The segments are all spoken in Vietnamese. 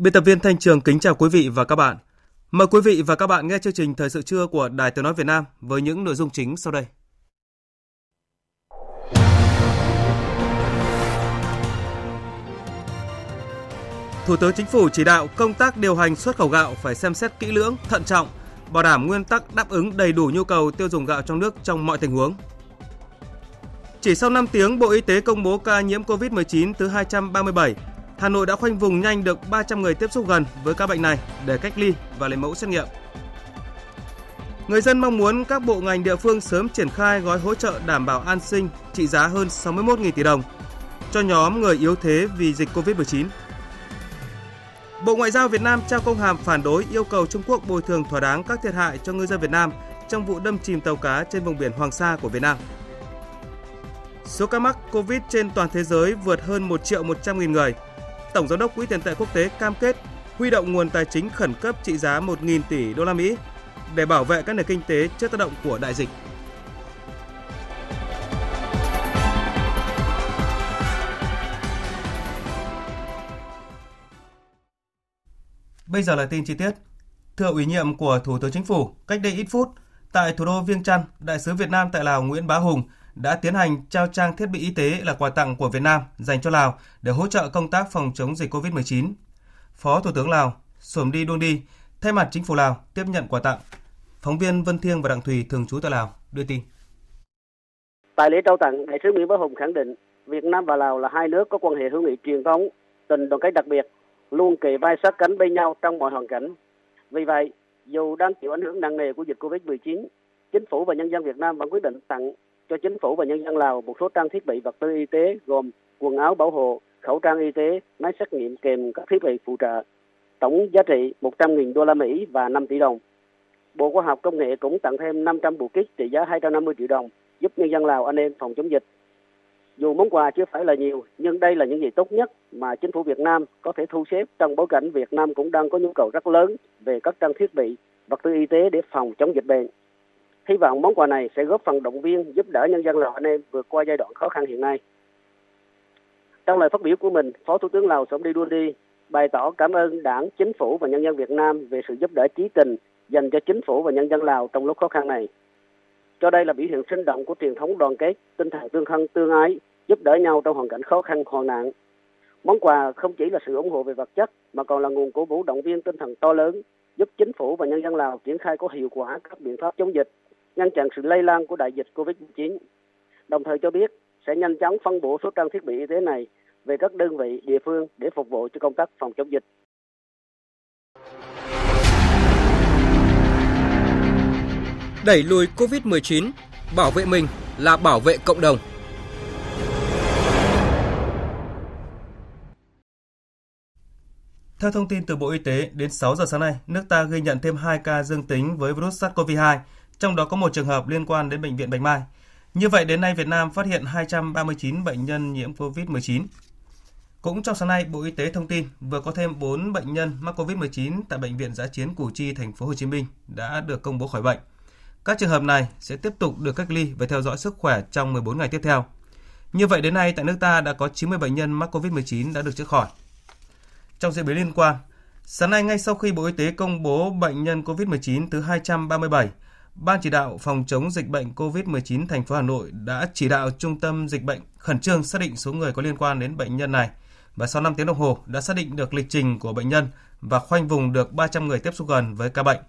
Biên tập viên Thanh Trường kính chào quý vị và các bạn. Mời quý vị và các bạn nghe chương trình Thời sự trưa của Đài Tiếng Nói Việt Nam với những nội dung chính sau đây. Thủ tướng Chính phủ chỉ đạo công tác điều hành xuất khẩu gạo phải xem xét kỹ lưỡng, thận trọng, bảo đảm nguyên tắc đáp ứng đầy đủ nhu cầu tiêu dùng gạo trong nước trong mọi tình huống. Chỉ sau 5 tiếng, Bộ Y tế công bố ca nhiễm COVID-19 thứ 237 Hà Nội đã khoanh vùng nhanh được 300 người tiếp xúc gần với ca bệnh này để cách ly và lấy mẫu xét nghiệm. Người dân mong muốn các bộ ngành địa phương sớm triển khai gói hỗ trợ đảm bảo an sinh trị giá hơn 61.000 tỷ đồng cho nhóm người yếu thế vì dịch Covid-19. Bộ Ngoại giao Việt Nam trao công hàm phản đối yêu cầu Trung Quốc bồi thường thỏa đáng các thiệt hại cho ngư dân Việt Nam trong vụ đâm chìm tàu cá trên vùng biển Hoàng Sa của Việt Nam. Số ca mắc Covid trên toàn thế giới vượt hơn 1 triệu 100 nghìn người, Tổng giám đốc Quỹ tiền tệ quốc tế cam kết huy động nguồn tài chính khẩn cấp trị giá 1.000 tỷ đô la Mỹ để bảo vệ các nền kinh tế trước tác động của đại dịch. Bây giờ là tin chi tiết. Thưa ủy nhiệm của Thủ tướng Chính phủ, cách đây ít phút, tại thủ đô Viêng Chăn, Đại sứ Việt Nam tại Lào Nguyễn Bá Hùng đã tiến hành trao trang thiết bị y tế là quà tặng của Việt Nam dành cho Lào để hỗ trợ công tác phòng chống dịch COVID-19. Phó Thủ tướng Lào Sổm Đi Đôn Đi thay mặt chính phủ Lào tiếp nhận quà tặng. Phóng viên Vân Thiêng và Đặng Thùy thường trú tại Lào đưa tin. Tại lễ trao tặng, Đại sứ Nguyễn Bá Hùng khẳng định Việt Nam và Lào là hai nước có quan hệ hữu nghị truyền thống, tình đoàn kết đặc biệt, luôn kề vai sát cánh bên nhau trong mọi hoàn cảnh. Vì vậy, dù đang chịu ảnh hưởng nặng nề của dịch Covid-19, chính phủ và nhân dân Việt Nam vẫn quyết định tặng cho chính phủ và nhân dân Lào một số trang thiết bị vật tư y tế gồm quần áo bảo hộ, khẩu trang y tế, máy xét nghiệm kèm các thiết bị phụ trợ. Tổng giá trị 100.000 đô la Mỹ và 5 tỷ đồng. Bộ Khoa học Công nghệ cũng tặng thêm 500 bộ kit trị giá 250 triệu đồng giúp nhân dân Lào anh em phòng chống dịch. Dù món quà chưa phải là nhiều, nhưng đây là những gì tốt nhất mà chính phủ Việt Nam có thể thu xếp trong bối cảnh Việt Nam cũng đang có nhu cầu rất lớn về các trang thiết bị, vật tư y tế để phòng chống dịch bệnh. Hy vọng món quà này sẽ góp phần động viên giúp đỡ nhân dân Lào anh em vượt qua giai đoạn khó khăn hiện nay. Trong lời phát biểu của mình, Phó Thủ tướng Lào Somdi Dundi bày tỏ cảm ơn Đảng, Chính phủ và nhân dân Việt Nam về sự giúp đỡ trí tình dành cho chính phủ và nhân dân Lào trong lúc khó khăn này. Cho đây là biểu hiện sinh động của truyền thống đoàn kết, tinh thần tương thân tương ái, giúp đỡ nhau trong hoàn cảnh khó khăn hoạn nạn. Món quà không chỉ là sự ủng hộ về vật chất mà còn là nguồn cổ vũ động viên tinh thần to lớn giúp chính phủ và nhân dân Lào triển khai có hiệu quả các biện pháp chống dịch ngăn chặn sự lây lan của đại dịch COVID-19. Đồng thời cho biết sẽ nhanh chóng phân bổ số trang thiết bị y tế này về các đơn vị địa phương để phục vụ cho công tác phòng chống dịch. Đẩy lùi COVID-19, bảo vệ mình là bảo vệ cộng đồng. Theo thông tin từ Bộ Y tế, đến 6 giờ sáng nay, nước ta ghi nhận thêm 2 ca dương tính với virus SARS-CoV-2, trong đó có một trường hợp liên quan đến Bệnh viện Bạch Mai. Như vậy, đến nay Việt Nam phát hiện 239 bệnh nhân nhiễm COVID-19. Cũng trong sáng nay, Bộ Y tế thông tin vừa có thêm 4 bệnh nhân mắc COVID-19 tại Bệnh viện Giã chiến Củ Chi, thành phố Hồ Chí Minh đã được công bố khỏi bệnh. Các trường hợp này sẽ tiếp tục được cách ly và theo dõi sức khỏe trong 14 ngày tiếp theo. Như vậy đến nay tại nước ta đã có 90 bệnh nhân mắc COVID-19 đã được chữa khỏi. Trong diễn biến liên quan, sáng nay ngay sau khi Bộ Y tế công bố bệnh nhân COVID-19 thứ 237, Ban chỉ đạo phòng chống dịch bệnh COVID-19 thành phố Hà Nội đã chỉ đạo Trung tâm Dịch bệnh khẩn trương xác định số người có liên quan đến bệnh nhân này và sau 5 tiếng đồng hồ đã xác định được lịch trình của bệnh nhân và khoanh vùng được 300 người tiếp xúc gần với ca bệnh.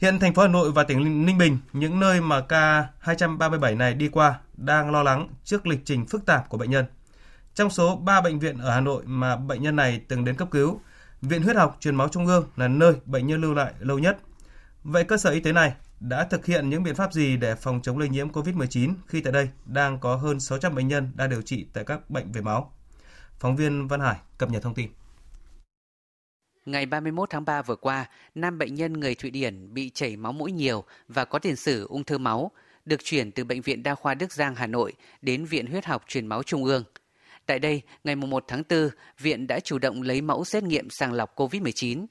Hiện thành phố Hà Nội và tỉnh Ninh Bình, những nơi mà ca 237 này đi qua đang lo lắng trước lịch trình phức tạp của bệnh nhân. Trong số 3 bệnh viện ở Hà Nội mà bệnh nhân này từng đến cấp cứu, Viện Huyết học Truyền máu Trung ương là nơi bệnh nhân lưu lại lâu nhất. Vậy cơ sở y tế này đã thực hiện những biện pháp gì để phòng chống lây nhiễm COVID-19 khi tại đây đang có hơn 600 bệnh nhân đang điều trị tại các bệnh về máu? Phóng viên Văn Hải cập nhật thông tin. Ngày 31 tháng 3 vừa qua, nam bệnh nhân người Thụy Điển bị chảy máu mũi nhiều và có tiền sử ung thư máu, được chuyển từ Bệnh viện Đa khoa Đức Giang Hà Nội đến Viện Huyết học Truyền máu Trung ương. Tại đây, ngày 1 tháng 4, viện đã chủ động lấy mẫu xét nghiệm sàng lọc COVID-19.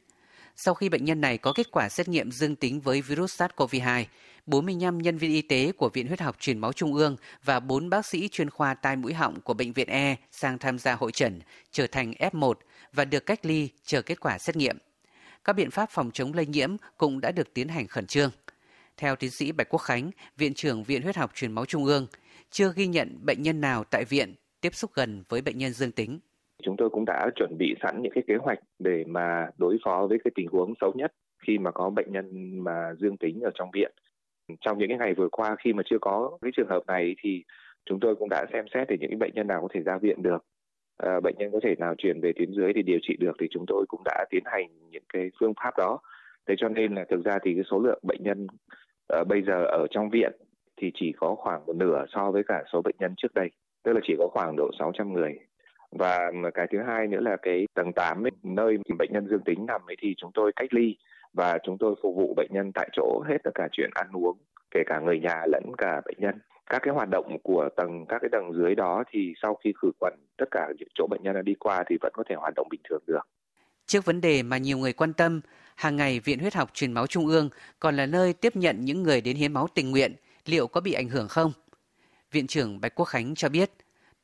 Sau khi bệnh nhân này có kết quả xét nghiệm dương tính với virus SARS-CoV-2, 45 nhân viên y tế của Viện Huyết học Truyền máu Trung ương và 4 bác sĩ chuyên khoa tai mũi họng của Bệnh viện E sang tham gia hội trần, trở thành F1 và được cách ly chờ kết quả xét nghiệm. Các biện pháp phòng chống lây nhiễm cũng đã được tiến hành khẩn trương. Theo tiến sĩ Bạch Quốc Khánh, Viện trưởng Viện Huyết học Truyền máu Trung ương, chưa ghi nhận bệnh nhân nào tại viện tiếp xúc gần với bệnh nhân dương tính. Chúng tôi cũng đã chuẩn bị sẵn những cái kế hoạch để mà đối phó với cái tình huống xấu nhất khi mà có bệnh nhân mà dương tính ở trong viện. Trong những cái ngày vừa qua khi mà chưa có cái trường hợp này thì chúng tôi cũng đã xem xét để những cái bệnh nhân nào có thể ra viện được. À, bệnh nhân có thể nào chuyển về tuyến dưới thì điều trị được thì chúng tôi cũng đã tiến hành những cái phương pháp đó. Thế cho nên là thực ra thì cái số lượng bệnh nhân uh, bây giờ ở trong viện thì chỉ có khoảng một nửa so với cả số bệnh nhân trước đây tức là chỉ có khoảng độ 600 người và cái thứ hai nữa là cái tầng 8 ấy, nơi bệnh nhân dương tính nằm ấy thì chúng tôi cách ly và chúng tôi phục vụ bệnh nhân tại chỗ hết tất cả chuyện ăn uống kể cả người nhà lẫn cả bệnh nhân các cái hoạt động của tầng các cái tầng dưới đó thì sau khi khử khuẩn tất cả những chỗ bệnh nhân đã đi qua thì vẫn có thể hoạt động bình thường được. Trước vấn đề mà nhiều người quan tâm, hàng ngày Viện Huyết học Truyền máu Trung ương còn là nơi tiếp nhận những người đến hiến máu tình nguyện, liệu có bị ảnh hưởng không? Viện trưởng Bạch Quốc Khánh cho biết,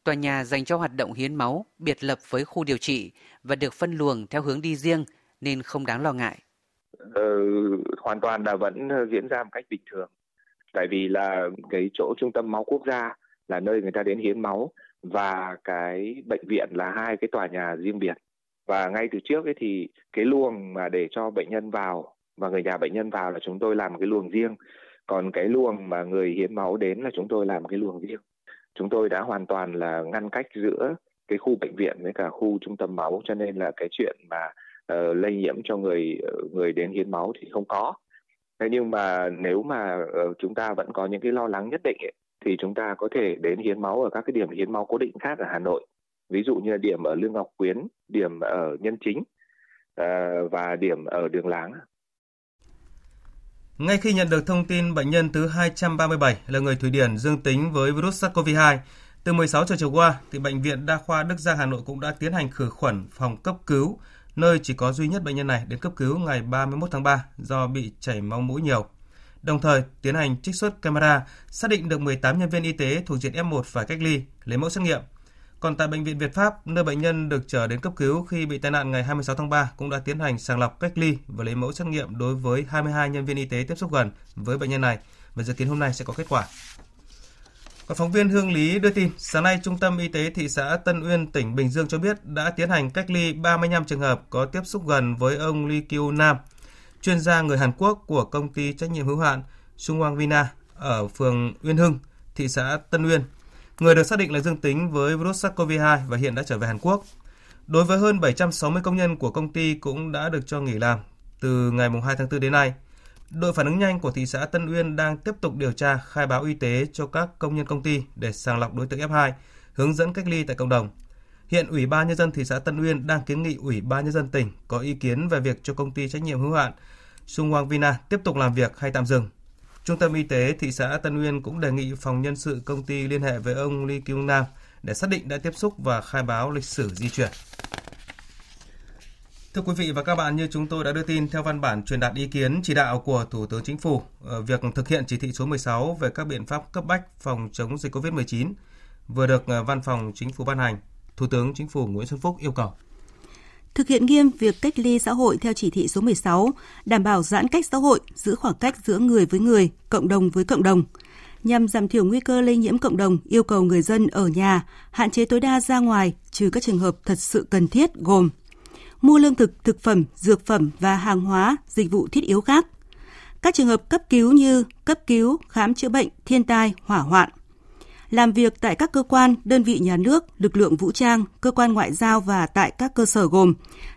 tòa nhà dành cho hoạt động hiến máu biệt lập với khu điều trị và được phân luồng theo hướng đi riêng nên không đáng lo ngại. Ờ, hoàn toàn là vẫn ờ, diễn ra một cách bình thường. Tại vì là cái chỗ trung tâm máu quốc gia là nơi người ta đến hiến máu và cái bệnh viện là hai cái tòa nhà riêng biệt. Và ngay từ trước ấy thì cái luồng mà để cho bệnh nhân vào và người nhà bệnh nhân vào là chúng tôi làm cái luồng riêng còn cái luồng mà người hiến máu đến là chúng tôi làm cái luồng riêng chúng tôi đã hoàn toàn là ngăn cách giữa cái khu bệnh viện với cả khu trung tâm máu cho nên là cái chuyện mà uh, lây nhiễm cho người ờ, người đến hiến máu thì không có. Thế nhưng mà nếu mà uh, chúng ta vẫn có những cái lo lắng nhất định ấy, thì chúng ta có thể đến hiến máu ở các cái điểm hiến máu cố định khác ở Hà Nội. Ví dụ như là điểm ở Lương Ngọc Quyến điểm ở Nhân Chính uh, và điểm ở Đường Láng ngay khi nhận được thông tin bệnh nhân thứ 237 là người Thụy Điển dương tính với virus SARS-CoV-2, từ 16 giờ chiều qua, thì bệnh viện Đa khoa Đức Giang Hà Nội cũng đã tiến hành khử khuẩn phòng cấp cứu, nơi chỉ có duy nhất bệnh nhân này đến cấp cứu ngày 31 tháng 3 do bị chảy máu mũi nhiều. Đồng thời tiến hành trích xuất camera, xác định được 18 nhân viên y tế thuộc diện F1 phải cách ly, lấy mẫu xét nghiệm còn tại bệnh viện Việt Pháp, nơi bệnh nhân được trở đến cấp cứu khi bị tai nạn ngày 26 tháng 3 cũng đã tiến hành sàng lọc cách ly và lấy mẫu xét nghiệm đối với 22 nhân viên y tế tiếp xúc gần với bệnh nhân này và dự kiến hôm nay sẽ có kết quả. Còn phóng viên Hương Lý đưa tin, sáng nay Trung tâm Y tế thị xã Tân Uyên, tỉnh Bình Dương cho biết đã tiến hành cách ly 35 trường hợp có tiếp xúc gần với ông Lee Kyu Nam, chuyên gia người Hàn Quốc của công ty trách nhiệm hữu hạn Sungwang Vina ở phường Uyên Hưng, thị xã Tân Uyên, Người được xác định là dương tính với virus SARS-CoV-2 và hiện đã trở về Hàn Quốc. Đối với hơn 760 công nhân của công ty cũng đã được cho nghỉ làm từ ngày 2 tháng 4 đến nay. Đội phản ứng nhanh của thị xã Tân Uyên đang tiếp tục điều tra khai báo y tế cho các công nhân công ty để sàng lọc đối tượng F2, hướng dẫn cách ly tại cộng đồng. Hiện Ủy ban nhân dân thị xã Tân Uyên đang kiến nghị Ủy ban nhân dân tỉnh có ý kiến về việc cho công ty trách nhiệm hữu hạn Sung Hoàng Vina tiếp tục làm việc hay tạm dừng Trung tâm Y tế thị xã Tân Uyên cũng đề nghị phòng nhân sự công ty liên hệ với ông Lee Kyung Nam để xác định đã tiếp xúc và khai báo lịch sử di chuyển. Thưa quý vị và các bạn, như chúng tôi đã đưa tin theo văn bản truyền đạt ý kiến chỉ đạo của Thủ tướng Chính phủ, ờ, việc thực hiện chỉ thị số 16 về các biện pháp cấp bách phòng chống dịch COVID-19 vừa được ờ, Văn phòng Chính phủ ban hành, Thủ tướng Chính phủ Nguyễn Xuân Phúc yêu cầu thực hiện nghiêm việc cách ly xã hội theo chỉ thị số 16, đảm bảo giãn cách xã hội, giữ khoảng cách giữa người với người, cộng đồng với cộng đồng. Nhằm giảm thiểu nguy cơ lây nhiễm cộng đồng, yêu cầu người dân ở nhà hạn chế tối đa ra ngoài trừ các trường hợp thật sự cần thiết gồm mua lương thực, thực phẩm, dược phẩm và hàng hóa, dịch vụ thiết yếu khác. Các trường hợp cấp cứu như cấp cứu, khám chữa bệnh, thiên tai, hỏa hoạn làm việc tại các cơ quan, đơn vị nhà nước, lực lượng vũ trang, cơ quan ngoại giao và tại các cơ sở gồm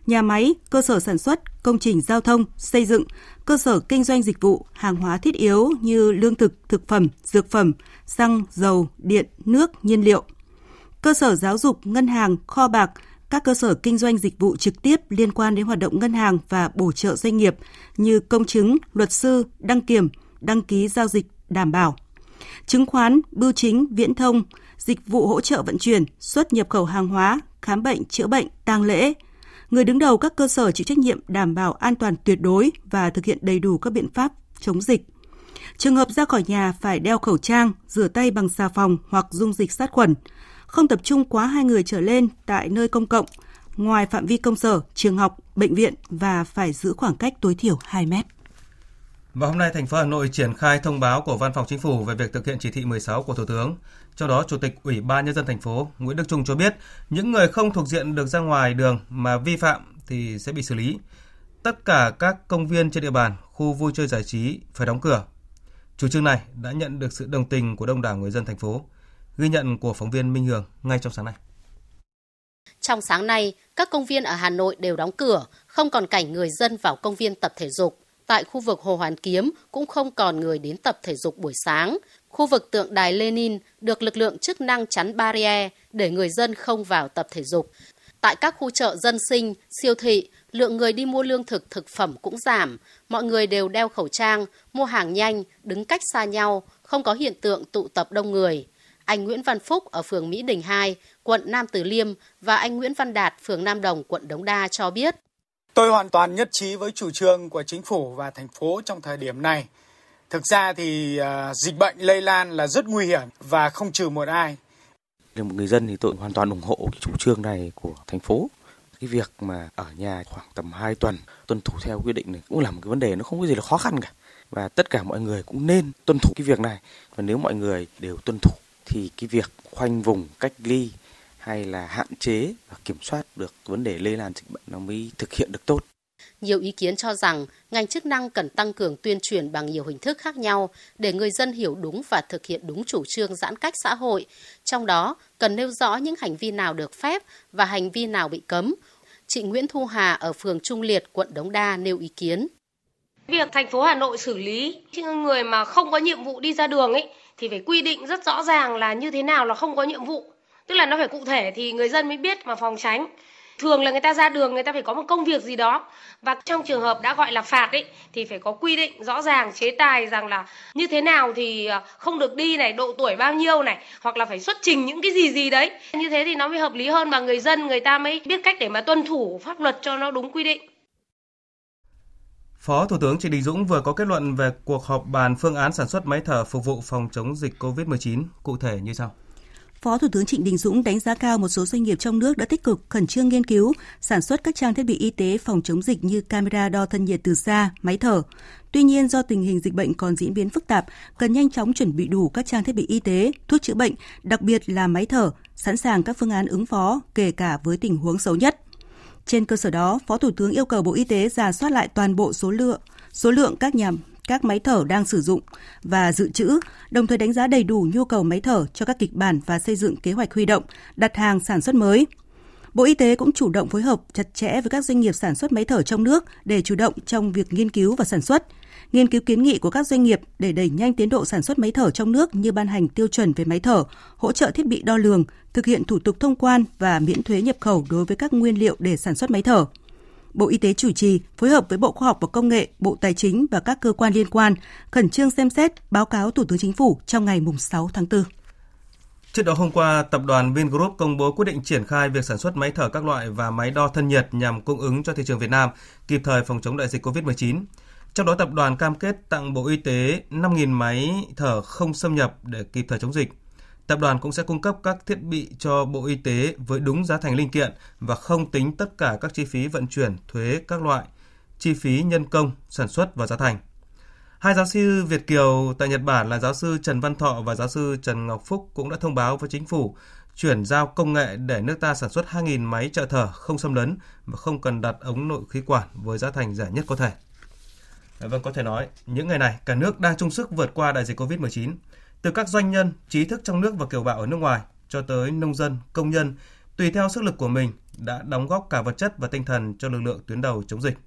nhà máy, cơ sở sản xuất, công trình giao thông, xây dựng, cơ sở kinh doanh dịch vụ, hàng hóa thiết yếu như lương thực, thực phẩm, dược phẩm, xăng, dầu, điện, nước, nhiên liệu. Cơ sở giáo dục, ngân hàng, kho bạc, các cơ sở kinh doanh dịch vụ trực tiếp liên quan đến hoạt động ngân hàng và bổ trợ doanh nghiệp như công chứng, luật sư, đăng kiểm, đăng ký giao dịch đảm bảo, chứng khoán, bưu chính, viễn thông, dịch vụ hỗ trợ vận chuyển, xuất nhập khẩu hàng hóa, khám bệnh, chữa bệnh, tang lễ. Người đứng đầu các cơ sở chịu trách nhiệm đảm bảo an toàn tuyệt đối và thực hiện đầy đủ các biện pháp chống dịch. Trường hợp ra khỏi nhà phải đeo khẩu trang, rửa tay bằng xà phòng hoặc dung dịch sát khuẩn, không tập trung quá hai người trở lên tại nơi công cộng, ngoài phạm vi công sở, trường học, bệnh viện và phải giữ khoảng cách tối thiểu 2 mét. Và hôm nay, thành phố Hà Nội triển khai thông báo của Văn phòng Chính phủ về việc thực hiện chỉ thị 16 của Thủ tướng. Trong đó, Chủ tịch Ủy ban Nhân dân thành phố Nguyễn Đức Trung cho biết, những người không thuộc diện được ra ngoài đường mà vi phạm thì sẽ bị xử lý. Tất cả các công viên trên địa bàn, khu vui chơi giải trí phải đóng cửa. Chủ trương này đã nhận được sự đồng tình của đông đảo người dân thành phố. Ghi nhận của phóng viên Minh Hường ngay trong sáng nay. Trong sáng nay, các công viên ở Hà Nội đều đóng cửa, không còn cảnh người dân vào công viên tập thể dục. Tại khu vực Hồ Hoàn Kiếm cũng không còn người đến tập thể dục buổi sáng. Khu vực tượng đài Lenin được lực lượng chức năng chắn barrier để người dân không vào tập thể dục. Tại các khu chợ dân sinh, siêu thị, lượng người đi mua lương thực thực phẩm cũng giảm. Mọi người đều đeo khẩu trang, mua hàng nhanh, đứng cách xa nhau, không có hiện tượng tụ tập đông người. Anh Nguyễn Văn Phúc ở phường Mỹ Đình 2, quận Nam Từ Liêm và anh Nguyễn Văn Đạt, phường Nam Đồng, quận Đống Đa cho biết. Tôi hoàn toàn nhất trí với chủ trương của chính phủ và thành phố trong thời điểm này. Thực ra thì uh, dịch bệnh lây lan là rất nguy hiểm và không trừ một ai. Là một người dân thì tôi hoàn toàn ủng hộ cái chủ trương này của thành phố. Cái việc mà ở nhà khoảng tầm 2 tuần tuân thủ theo quy định này cũng là một cái vấn đề nó không có gì là khó khăn cả. Và tất cả mọi người cũng nên tuân thủ cái việc này. Và nếu mọi người đều tuân thủ thì cái việc khoanh vùng cách ly hay là hạn chế và kiểm soát được vấn đề lây lan dịch bệnh nó mới thực hiện được tốt. Nhiều ý kiến cho rằng ngành chức năng cần tăng cường tuyên truyền bằng nhiều hình thức khác nhau để người dân hiểu đúng và thực hiện đúng chủ trương giãn cách xã hội. Trong đó, cần nêu rõ những hành vi nào được phép và hành vi nào bị cấm. Chị Nguyễn Thu Hà ở phường Trung Liệt, quận Đống Đa nêu ý kiến. Việc thành phố Hà Nội xử lý những người mà không có nhiệm vụ đi ra đường ấy thì phải quy định rất rõ ràng là như thế nào là không có nhiệm vụ tức là nó phải cụ thể thì người dân mới biết mà phòng tránh. Thường là người ta ra đường người ta phải có một công việc gì đó. Và trong trường hợp đã gọi là phạt ấy thì phải có quy định rõ ràng chế tài rằng là như thế nào thì ờ, không được đi này độ tuổi bao nhiêu này hoặc là phải xuất trình những cái gì gì đấy. Như thế thì nó mới hợp lý hơn và người dân người ta mới biết cách để mà tuân thủ pháp luật cho nó đúng quy định. Phó Thủ tướng Trịnh Đình Dũng vừa có kết luận về cuộc họp bàn phương án sản xuất máy thở phục vụ phòng chống dịch COVID-19, cụ thể như sau. Phó Thủ tướng Trịnh Đình Dũng đánh giá cao một số doanh nghiệp trong nước đã tích cực khẩn trương nghiên cứu, sản xuất các trang thiết bị y tế phòng chống dịch như camera đo thân nhiệt từ xa, máy thở. Tuy nhiên, do tình hình dịch bệnh còn diễn biến phức tạp, cần nhanh chóng chuẩn bị đủ các trang thiết bị y tế, thuốc chữa bệnh, đặc biệt là máy thở, sẵn sàng các phương án ứng phó, kể cả với tình huống xấu nhất. Trên cơ sở đó, Phó Thủ tướng yêu cầu Bộ Y tế giả soát lại toàn bộ số lượng số lượng các nhà các máy thở đang sử dụng và dự trữ, đồng thời đánh giá đầy đủ nhu cầu máy thở cho các kịch bản và xây dựng kế hoạch huy động, đặt hàng sản xuất mới. Bộ Y tế cũng chủ động phối hợp chặt chẽ với các doanh nghiệp sản xuất máy thở trong nước để chủ động trong việc nghiên cứu và sản xuất, nghiên cứu kiến nghị của các doanh nghiệp để đẩy nhanh tiến độ sản xuất máy thở trong nước như ban hành tiêu chuẩn về máy thở, hỗ trợ thiết bị đo lường, thực hiện thủ tục thông quan và miễn thuế nhập khẩu đối với các nguyên liệu để sản xuất máy thở. Bộ Y tế chủ trì phối hợp với Bộ Khoa học và Công nghệ, Bộ Tài chính và các cơ quan liên quan khẩn trương xem xét báo cáo Thủ tướng Chính phủ trong ngày 6 tháng 4. Trước đó hôm qua, tập đoàn Vingroup công bố quyết định triển khai việc sản xuất máy thở các loại và máy đo thân nhiệt nhằm cung ứng cho thị trường Việt Nam kịp thời phòng chống đại dịch COVID-19. Trong đó tập đoàn cam kết tặng Bộ Y tế 5.000 máy thở không xâm nhập để kịp thời chống dịch. Tập đoàn cũng sẽ cung cấp các thiết bị cho Bộ Y tế với đúng giá thành linh kiện và không tính tất cả các chi phí vận chuyển, thuế các loại, chi phí nhân công, sản xuất và giá thành. Hai giáo sư Việt Kiều tại Nhật Bản là giáo sư Trần Văn Thọ và giáo sư Trần Ngọc Phúc cũng đã thông báo với chính phủ chuyển giao công nghệ để nước ta sản xuất 2.000 máy trợ thở không xâm lấn và không cần đặt ống nội khí quản với giá thành rẻ nhất có thể. Vâng, có thể nói, những ngày này cả nước đang chung sức vượt qua đại dịch COVID-19 từ các doanh nhân, trí thức trong nước và kiều bào ở nước ngoài cho tới nông dân, công nhân, tùy theo sức lực của mình đã đóng góp cả vật chất và tinh thần cho lực lượng tuyến đầu chống dịch.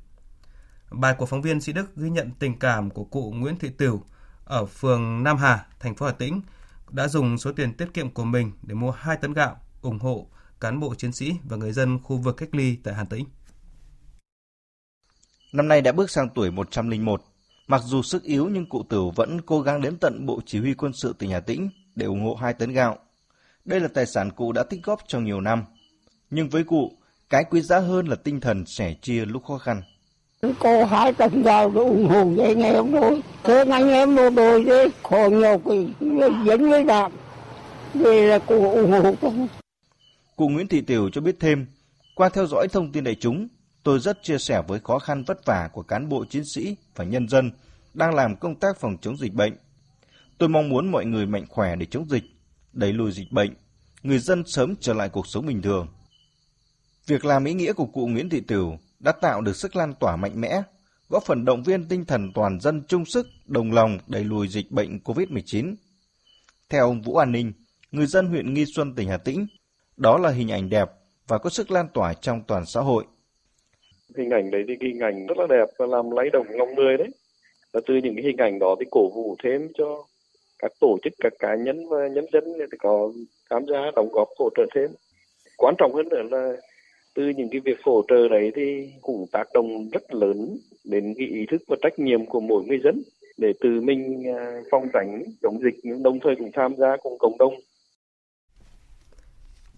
Bài của phóng viên Sĩ Đức ghi nhận tình cảm của cụ Nguyễn Thị Tửu ở phường Nam Hà, thành phố Hà Tĩnh đã dùng số tiền tiết kiệm của mình để mua 2 tấn gạo ủng hộ cán bộ chiến sĩ và người dân khu vực cách ly tại Hà Tĩnh. Năm nay đã bước sang tuổi 101, mặc dù sức yếu nhưng cụ Tửu vẫn cố gắng đến tận Bộ Chỉ huy quân sự tỉnh Hà Tĩnh để ủng hộ 2 tấn gạo. Đây là tài sản cụ đã tích góp trong nhiều năm. Nhưng với cụ, cái quý giá hơn là tinh thần sẻ chia lúc khó khăn. Có hai tấn gạo để ủng hộ với anh em thôi. Thế anh em bộ đội đi, khó nhiều cái dính với đạn. Vì là cụ ủng hộ. Cụ Nguyễn Thị Tiểu cho biết thêm, qua theo dõi thông tin đại chúng, tôi rất chia sẻ với khó khăn vất vả của cán bộ chiến sĩ và nhân dân đang làm công tác phòng chống dịch bệnh. Tôi mong muốn mọi người mạnh khỏe để chống dịch, đẩy lùi dịch bệnh, người dân sớm trở lại cuộc sống bình thường. Việc làm ý nghĩa của cụ Nguyễn Thị Tửu đã tạo được sức lan tỏa mạnh mẽ, góp phần động viên tinh thần toàn dân chung sức, đồng lòng đẩy lùi dịch bệnh COVID-19. Theo ông Vũ An Ninh, người dân huyện Nghi Xuân, tỉnh Hà Tĩnh, đó là hình ảnh đẹp và có sức lan tỏa trong toàn xã hội. Hình ảnh đấy thì hình ảnh rất là đẹp và làm lấy động lòng người đấy. Và từ những cái hình ảnh đó thì cổ vũ thêm cho các tổ chức, các cá nhân và nhân dân thì có tham gia đóng góp hỗ trợ thêm. Quan trọng hơn nữa là từ những cái việc hỗ trợ đấy thì cũng tác động rất lớn đến cái ý thức và trách nhiệm của mỗi người dân để từ mình à, phòng tránh chống dịch nhưng đồng thời cũng tham gia cùng cộng đồng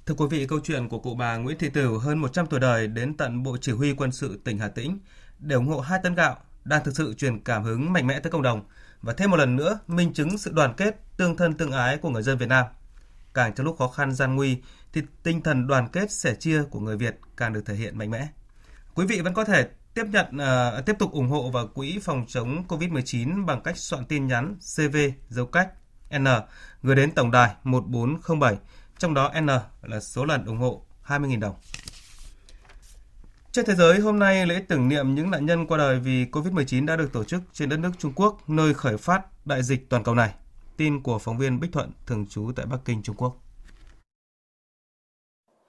Thưa quý vị, câu chuyện của cụ bà Nguyễn Thị Tửu hơn 100 tuổi đời đến tận Bộ Chỉ huy Quân sự tỉnh Hà Tĩnh để ủng hộ 2 tấn gạo đang thực sự truyền cảm hứng mạnh mẽ tới cộng đồng và thêm một lần nữa minh chứng sự đoàn kết, tương thân tương ái của người dân Việt Nam. Càng trong lúc khó khăn gian nguy thì tinh thần đoàn kết sẻ chia của người Việt càng được thể hiện mạnh mẽ. Quý vị vẫn có thể tiếp nhận uh, tiếp tục ủng hộ vào quỹ phòng chống COVID-19 bằng cách soạn tin nhắn CV dấu cách N gửi đến tổng đài 1407 trong đó N là số lần ủng hộ 20.000 đồng. Trên thế giới, hôm nay lễ tưởng niệm những nạn nhân qua đời vì COVID-19 đã được tổ chức trên đất nước Trung Quốc, nơi khởi phát đại dịch toàn cầu này. Tin của phóng viên Bích Thuận, thường trú tại Bắc Kinh, Trung Quốc.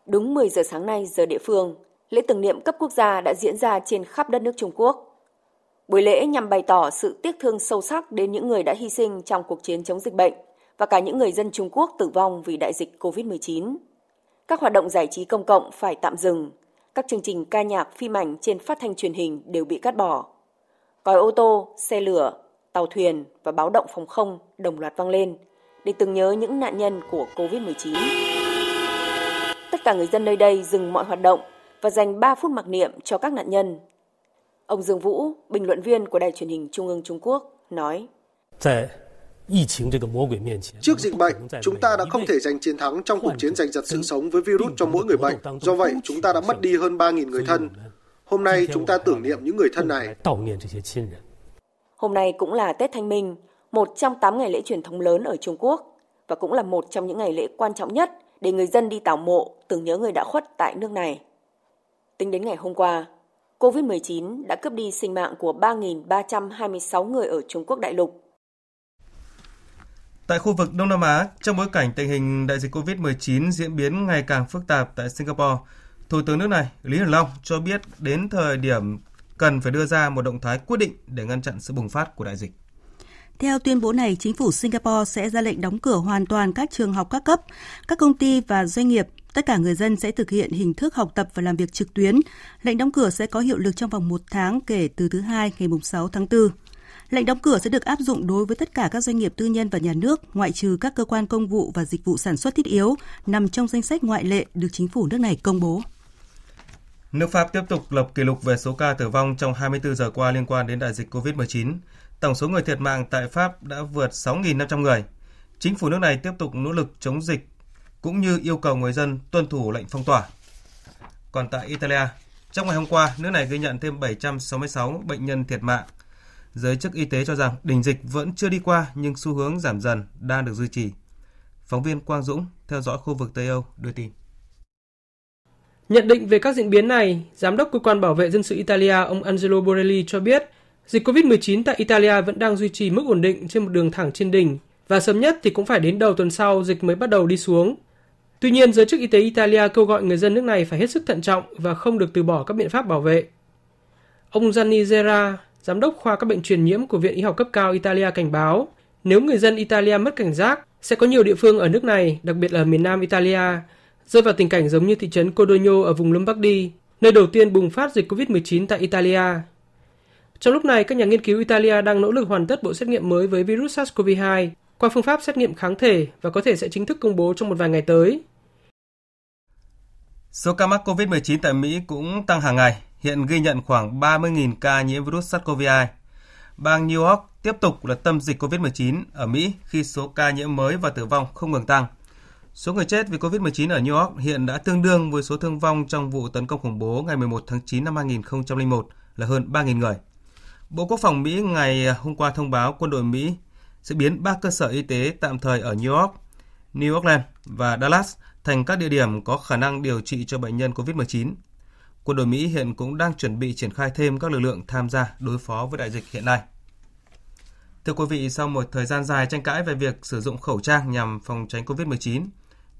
Đúng 10 giờ sáng nay giờ địa phương, lễ tưởng niệm cấp quốc gia đã diễn ra trên khắp đất nước Trung Quốc. Buổi lễ nhằm bày tỏ sự tiếc thương sâu sắc đến những người đã hy sinh trong cuộc chiến chống dịch bệnh và cả những người dân Trung Quốc tử vong vì đại dịch COVID-19. Các hoạt động giải trí công cộng phải tạm dừng, các chương trình ca nhạc, phim ảnh trên phát thanh truyền hình đều bị cắt bỏ. Còi ô tô, xe lửa, tàu thuyền và báo động phòng không đồng loạt vang lên để tưởng nhớ những nạn nhân của COVID-19. Tất cả người dân nơi đây dừng mọi hoạt động và dành 3 phút mặc niệm cho các nạn nhân. Ông Dương Vũ, bình luận viên của Đài truyền hình Trung ương Trung Quốc, nói. Trước dịch bệnh, chúng ta đã không thể giành chiến thắng trong cuộc chiến giành giật sự sống với virus cho mỗi người bệnh. Do vậy, chúng ta đã mất đi hơn 3.000 người thân. Hôm nay, chúng ta tưởng niệm những người thân này. Hôm nay cũng là Tết Thanh Minh, một trong 8 ngày lễ truyền thống lớn ở Trung Quốc và cũng là một trong những ngày lễ quan trọng nhất để người dân đi tảo mộ tưởng nhớ người đã khuất tại nước này. Tính đến ngày hôm qua, COVID-19 đã cướp đi sinh mạng của 3.326 người ở Trung Quốc đại lục Tại khu vực Đông Nam Á, trong bối cảnh tình hình đại dịch COVID-19 diễn biến ngày càng phức tạp tại Singapore, Thủ tướng nước này Lý Hiển Long cho biết đến thời điểm cần phải đưa ra một động thái quyết định để ngăn chặn sự bùng phát của đại dịch. Theo tuyên bố này, chính phủ Singapore sẽ ra lệnh đóng cửa hoàn toàn các trường học các cấp, các công ty và doanh nghiệp. Tất cả người dân sẽ thực hiện hình thức học tập và làm việc trực tuyến. Lệnh đóng cửa sẽ có hiệu lực trong vòng một tháng kể từ thứ hai ngày 6 tháng 4. Lệnh đóng cửa sẽ được áp dụng đối với tất cả các doanh nghiệp tư nhân và nhà nước, ngoại trừ các cơ quan công vụ và dịch vụ sản xuất thiết yếu nằm trong danh sách ngoại lệ được chính phủ nước này công bố. Nước Pháp tiếp tục lập kỷ lục về số ca tử vong trong 24 giờ qua liên quan đến đại dịch COVID-19. Tổng số người thiệt mạng tại Pháp đã vượt 6.500 người. Chính phủ nước này tiếp tục nỗ lực chống dịch cũng như yêu cầu người dân tuân thủ lệnh phong tỏa. Còn tại Italia, trong ngày hôm qua, nước này ghi nhận thêm 766 bệnh nhân thiệt mạng giới chức y tế cho rằng đỉnh dịch vẫn chưa đi qua nhưng xu hướng giảm dần đang được duy trì. Phóng viên Quang Dũng theo dõi khu vực Tây Âu đưa tin. Nhận định về các diễn biến này, Giám đốc Cơ quan Bảo vệ Dân sự Italia ông Angelo Borelli cho biết dịch COVID-19 tại Italia vẫn đang duy trì mức ổn định trên một đường thẳng trên đỉnh và sớm nhất thì cũng phải đến đầu tuần sau dịch mới bắt đầu đi xuống. Tuy nhiên, giới chức y tế Italia kêu gọi người dân nước này phải hết sức thận trọng và không được từ bỏ các biện pháp bảo vệ. Ông Gianni Zera, giám đốc khoa các bệnh truyền nhiễm của Viện Y học cấp cao Italia cảnh báo, nếu người dân Italia mất cảnh giác, sẽ có nhiều địa phương ở nước này, đặc biệt là miền nam Italia, rơi vào tình cảnh giống như thị trấn Codogno ở vùng Lombardy, nơi đầu tiên bùng phát dịch COVID-19 tại Italia. Trong lúc này, các nhà nghiên cứu Italia đang nỗ lực hoàn tất bộ xét nghiệm mới với virus SARS-CoV-2 qua phương pháp xét nghiệm kháng thể và có thể sẽ chính thức công bố trong một vài ngày tới. Số ca mắc COVID-19 tại Mỹ cũng tăng hàng ngày, hiện ghi nhận khoảng 30.000 ca nhiễm virus SARS-CoV-2. Bang New York tiếp tục là tâm dịch COVID-19 ở Mỹ khi số ca nhiễm mới và tử vong không ngừng tăng. Số người chết vì COVID-19 ở New York hiện đã tương đương với số thương vong trong vụ tấn công khủng bố ngày 11 tháng 9 năm 2001 là hơn 3.000 người. Bộ Quốc phòng Mỹ ngày hôm qua thông báo quân đội Mỹ sẽ biến ba cơ sở y tế tạm thời ở New York, New Orleans và Dallas thành các địa điểm có khả năng điều trị cho bệnh nhân COVID-19. Quân đội Mỹ hiện cũng đang chuẩn bị triển khai thêm các lực lượng tham gia đối phó với đại dịch hiện nay. Thưa quý vị, sau một thời gian dài tranh cãi về việc sử dụng khẩu trang nhằm phòng tránh COVID-19,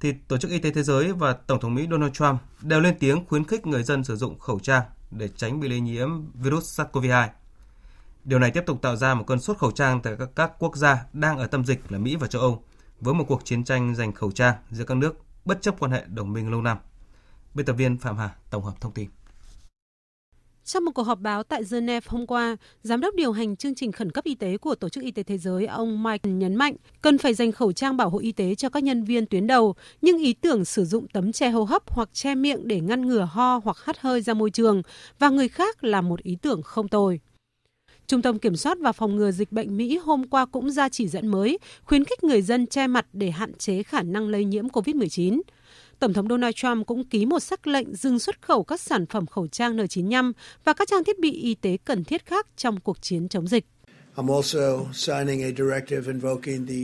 thì Tổ chức Y tế Thế giới và Tổng thống Mỹ Donald Trump đều lên tiếng khuyến khích người dân sử dụng khẩu trang để tránh bị lây nhiễm virus SARS-CoV-2. Điều này tiếp tục tạo ra một cơn sốt khẩu trang tại các, các quốc gia đang ở tâm dịch là Mỹ và châu Âu, với một cuộc chiến tranh giành khẩu trang giữa các nước bất chấp quan hệ đồng minh lâu năm. Biên tập viên Phạm Hà tổng hợp thông tin. Trong một cuộc họp báo tại Geneva hôm qua, Giám đốc điều hành chương trình khẩn cấp y tế của Tổ chức Y tế Thế giới ông Mike nhấn mạnh cần phải dành khẩu trang bảo hộ y tế cho các nhân viên tuyến đầu, nhưng ý tưởng sử dụng tấm che hô hấp hoặc che miệng để ngăn ngừa ho hoặc hắt hơi ra môi trường và người khác là một ý tưởng không tồi. Trung tâm Kiểm soát và Phòng ngừa Dịch bệnh Mỹ hôm qua cũng ra chỉ dẫn mới, khuyến khích người dân che mặt để hạn chế khả năng lây nhiễm COVID-19. Tổng thống Donald Trump cũng ký một sắc lệnh dừng xuất khẩu các sản phẩm khẩu trang N95 và các trang thiết bị y tế cần thiết khác trong cuộc chiến chống dịch.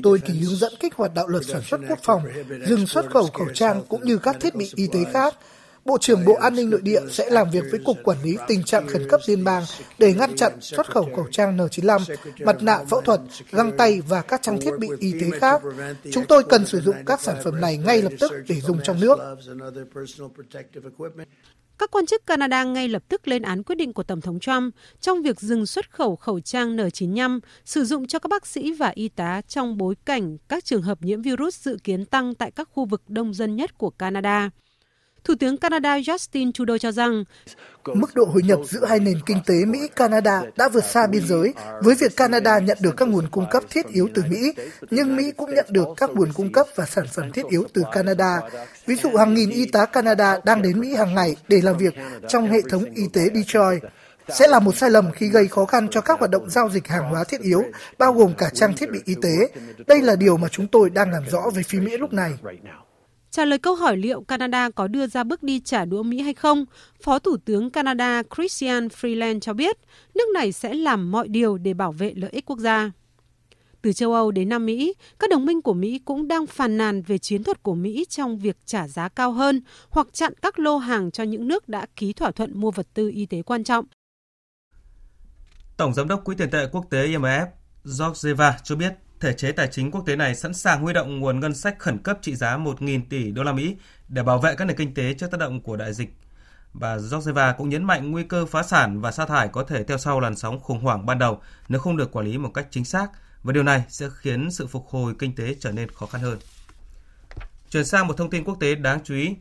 Tôi ký hướng dẫn kích hoạt đạo luật sản xuất quốc phòng, dừng xuất khẩu khẩu trang cũng như các thiết bị y tế khác Bộ trưởng Bộ An ninh Nội địa sẽ làm việc với Cục Quản lý Tình trạng Khẩn cấp Liên bang để ngăn chặn xuất khẩu khẩu trang N95, mặt nạ phẫu thuật, găng tay và các trang thiết bị y tế khác. Chúng tôi cần sử dụng các sản phẩm này ngay lập tức để dùng trong nước. Các quan chức Canada ngay lập tức lên án quyết định của Tổng thống Trump trong việc dừng xuất khẩu khẩu trang N95 sử dụng cho các bác sĩ và y tá trong bối cảnh các trường hợp nhiễm virus dự kiến tăng tại các khu vực đông dân nhất của Canada. Thủ tướng Canada Justin Trudeau cho rằng mức độ hội nhập giữa hai nền kinh tế Mỹ-Canada đã vượt xa biên giới với việc Canada nhận được các nguồn cung cấp thiết yếu từ Mỹ, nhưng Mỹ cũng nhận được các nguồn cung cấp và sản phẩm thiết yếu từ Canada. Ví dụ hàng nghìn y tá Canada đang đến Mỹ hàng ngày để làm việc trong hệ thống y tế Detroit sẽ là một sai lầm khi gây khó khăn cho các hoạt động giao dịch hàng hóa thiết yếu, bao gồm cả trang thiết bị y tế. Đây là điều mà chúng tôi đang làm rõ về phía Mỹ lúc này. Trả lời câu hỏi liệu Canada có đưa ra bước đi trả đũa Mỹ hay không, Phó Thủ tướng Canada Christian Freeland cho biết nước này sẽ làm mọi điều để bảo vệ lợi ích quốc gia. Từ châu Âu đến Nam Mỹ, các đồng minh của Mỹ cũng đang phàn nàn về chiến thuật của Mỹ trong việc trả giá cao hơn hoặc chặn các lô hàng cho những nước đã ký thỏa thuận mua vật tư y tế quan trọng. Tổng Giám đốc Quỹ tiền tệ quốc tế IMF Georgieva cho biết thể chế tài chính quốc tế này sẵn sàng huy động nguồn ngân sách khẩn cấp trị giá 1.000 tỷ đô la Mỹ để bảo vệ các nền kinh tế trước tác động của đại dịch. Và Georgieva cũng nhấn mạnh nguy cơ phá sản và sa thải có thể theo sau làn sóng khủng hoảng ban đầu nếu không được quản lý một cách chính xác, và điều này sẽ khiến sự phục hồi kinh tế trở nên khó khăn hơn. Chuyển sang một thông tin quốc tế đáng chú ý.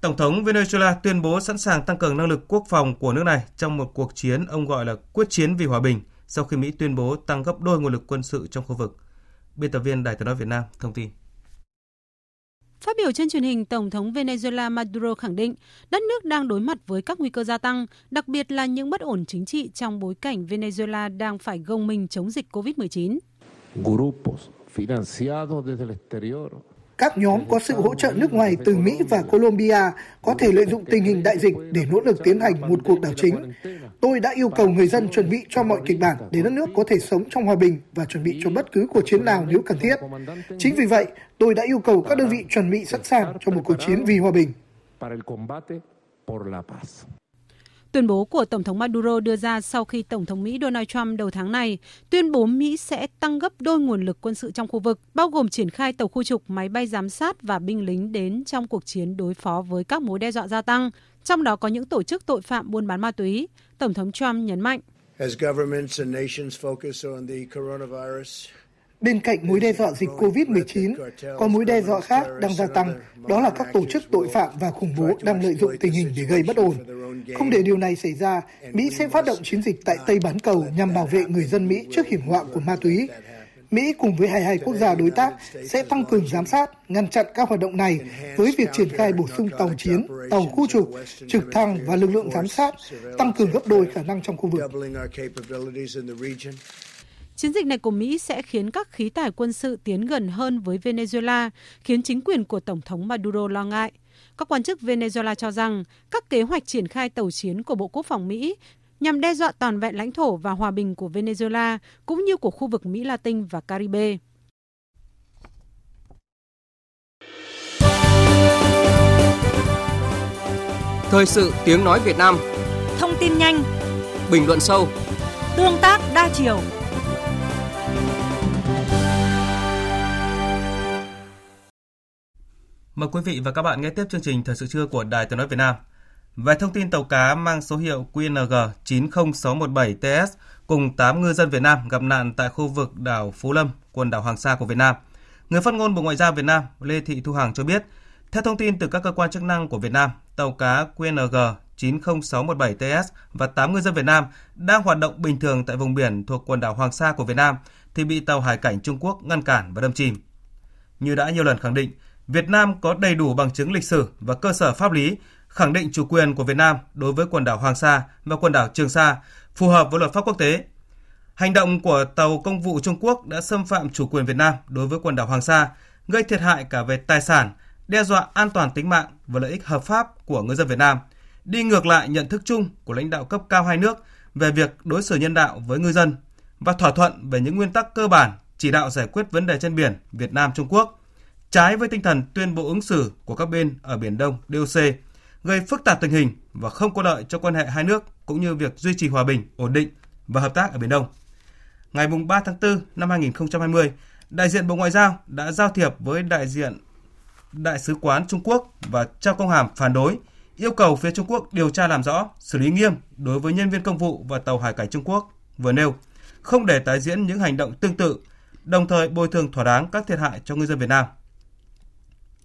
Tổng thống Venezuela tuyên bố sẵn sàng tăng cường năng lực quốc phòng của nước này trong một cuộc chiến ông gọi là quyết chiến vì hòa bình sau khi Mỹ tuyên bố tăng gấp đôi nguồn lực quân sự trong khu vực. Biên tập viên Đài tiếng nói Việt Nam thông tin. Phát biểu trên truyền hình, Tổng thống Venezuela Maduro khẳng định đất nước đang đối mặt với các nguy cơ gia tăng, đặc biệt là những bất ổn chính trị trong bối cảnh Venezuela đang phải gồng mình chống dịch COVID-19. Các nhóm có sự hỗ trợ nước ngoài từ Mỹ và Colombia có thể lợi dụng tình hình đại dịch để nỗ lực tiến hành một cuộc đảo chính. Tôi đã yêu cầu người dân chuẩn bị cho mọi kịch bản để đất nước có thể sống trong hòa bình và chuẩn bị cho bất cứ cuộc chiến nào nếu cần thiết. Chính vì vậy, tôi đã yêu cầu các đơn vị chuẩn bị sẵn sàng cho một cuộc chiến vì hòa bình. Tuyên bố của Tổng thống Maduro đưa ra sau khi Tổng thống Mỹ Donald Trump đầu tháng này tuyên bố Mỹ sẽ tăng gấp đôi nguồn lực quân sự trong khu vực, bao gồm triển khai tàu khu trục, máy bay giám sát và binh lính đến trong cuộc chiến đối phó với các mối đe dọa gia tăng, trong đó có những tổ chức tội phạm buôn bán ma túy. Tổng thống Trump nhấn mạnh. Bên cạnh mối đe dọa dịch COVID-19, có mối đe dọa khác đang gia tăng, đó là các tổ chức tội phạm và khủng bố đang lợi dụng tình hình để gây bất ổn. Không để điều này xảy ra, Mỹ sẽ phát động chiến dịch tại Tây Bán Cầu nhằm bảo vệ người dân Mỹ trước hiểm họa của ma túy. Mỹ cùng với 22 quốc gia đối tác sẽ tăng cường giám sát, ngăn chặn các hoạt động này với việc triển khai bổ sung tàu chiến, tàu khu trục, trực thăng và lực lượng giám sát, tăng cường gấp đôi khả năng trong khu vực. Chiến dịch này của Mỹ sẽ khiến các khí tải quân sự tiến gần hơn với Venezuela, khiến chính quyền của Tổng thống Maduro lo ngại. Các quan chức Venezuela cho rằng các kế hoạch triển khai tàu chiến của Bộ Quốc phòng Mỹ nhằm đe dọa toàn vẹn lãnh thổ và hòa bình của Venezuela cũng như của khu vực Mỹ Latin và Caribe. Thời sự tiếng nói Việt Nam Thông tin nhanh Bình luận sâu Tương tác đa chiều Mời quý vị và các bạn nghe tiếp chương trình Thời sự trưa của Đài Tiếng nói Việt Nam. Về thông tin tàu cá mang số hiệu QNG 90617TS cùng 8 ngư dân Việt Nam gặp nạn tại khu vực đảo Phú Lâm, quần đảo Hoàng Sa của Việt Nam. Người phát ngôn Bộ Ngoại giao Việt Nam Lê Thị Thu Hằng cho biết, theo thông tin từ các cơ quan chức năng của Việt Nam, tàu cá QNG 90617TS và 8 ngư dân Việt Nam đang hoạt động bình thường tại vùng biển thuộc quần đảo Hoàng Sa của Việt Nam thì bị tàu hải cảnh Trung Quốc ngăn cản và đâm chìm. Như đã nhiều lần khẳng định, Việt Nam có đầy đủ bằng chứng lịch sử và cơ sở pháp lý khẳng định chủ quyền của Việt Nam đối với quần đảo Hoàng Sa và quần đảo Trường Sa phù hợp với luật pháp quốc tế. Hành động của tàu công vụ Trung Quốc đã xâm phạm chủ quyền Việt Nam đối với quần đảo Hoàng Sa, gây thiệt hại cả về tài sản, đe dọa an toàn tính mạng và lợi ích hợp pháp của người dân Việt Nam, đi ngược lại nhận thức chung của lãnh đạo cấp cao hai nước về việc đối xử nhân đạo với ngư dân và thỏa thuận về những nguyên tắc cơ bản chỉ đạo giải quyết vấn đề trên biển Việt Nam Trung Quốc trái với tinh thần tuyên bố ứng xử của các bên ở Biển Đông DOC, gây phức tạp tình hình và không có lợi cho quan hệ hai nước cũng như việc duy trì hòa bình, ổn định và hợp tác ở Biển Đông. Ngày 3 tháng 4 năm 2020, đại diện Bộ Ngoại giao đã giao thiệp với đại diện Đại sứ quán Trung Quốc và trao công hàm phản đối, yêu cầu phía Trung Quốc điều tra làm rõ, xử lý nghiêm đối với nhân viên công vụ và tàu hải cảnh Trung Quốc vừa nêu, không để tái diễn những hành động tương tự, đồng thời bồi thường thỏa đáng các thiệt hại cho ngư dân Việt Nam.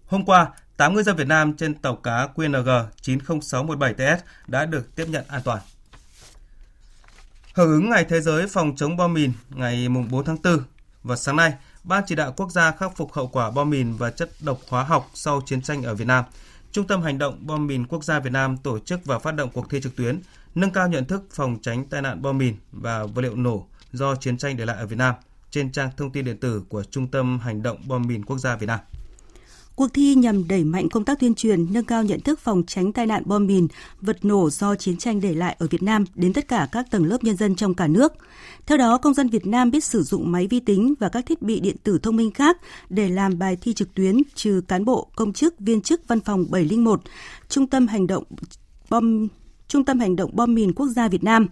Hôm qua, 8 ngư dân Việt Nam trên tàu cá QNG 90617TS đã được tiếp nhận an toàn. Hưởng ứng Ngày Thế giới phòng chống bom mìn ngày 4 tháng 4 và sáng nay, Ban chỉ đạo quốc gia khắc phục hậu quả bom mìn và chất độc hóa học sau chiến tranh ở Việt Nam, Trung tâm hành động bom mìn quốc gia Việt Nam tổ chức và phát động cuộc thi trực tuyến nâng cao nhận thức phòng tránh tai nạn bom mìn và vật liệu nổ do chiến tranh để lại ở Việt Nam trên trang thông tin điện tử của Trung tâm hành động bom mìn quốc gia Việt Nam. Cuộc thi nhằm đẩy mạnh công tác tuyên truyền, nâng cao nhận thức phòng tránh tai nạn bom mìn, vật nổ do chiến tranh để lại ở Việt Nam đến tất cả các tầng lớp nhân dân trong cả nước. Theo đó, công dân Việt Nam biết sử dụng máy vi tính và các thiết bị điện tử thông minh khác để làm bài thi trực tuyến trừ cán bộ, công chức, viên chức văn phòng 701, Trung tâm hành động bom Trung tâm Hành động bom mìn quốc gia Việt Nam.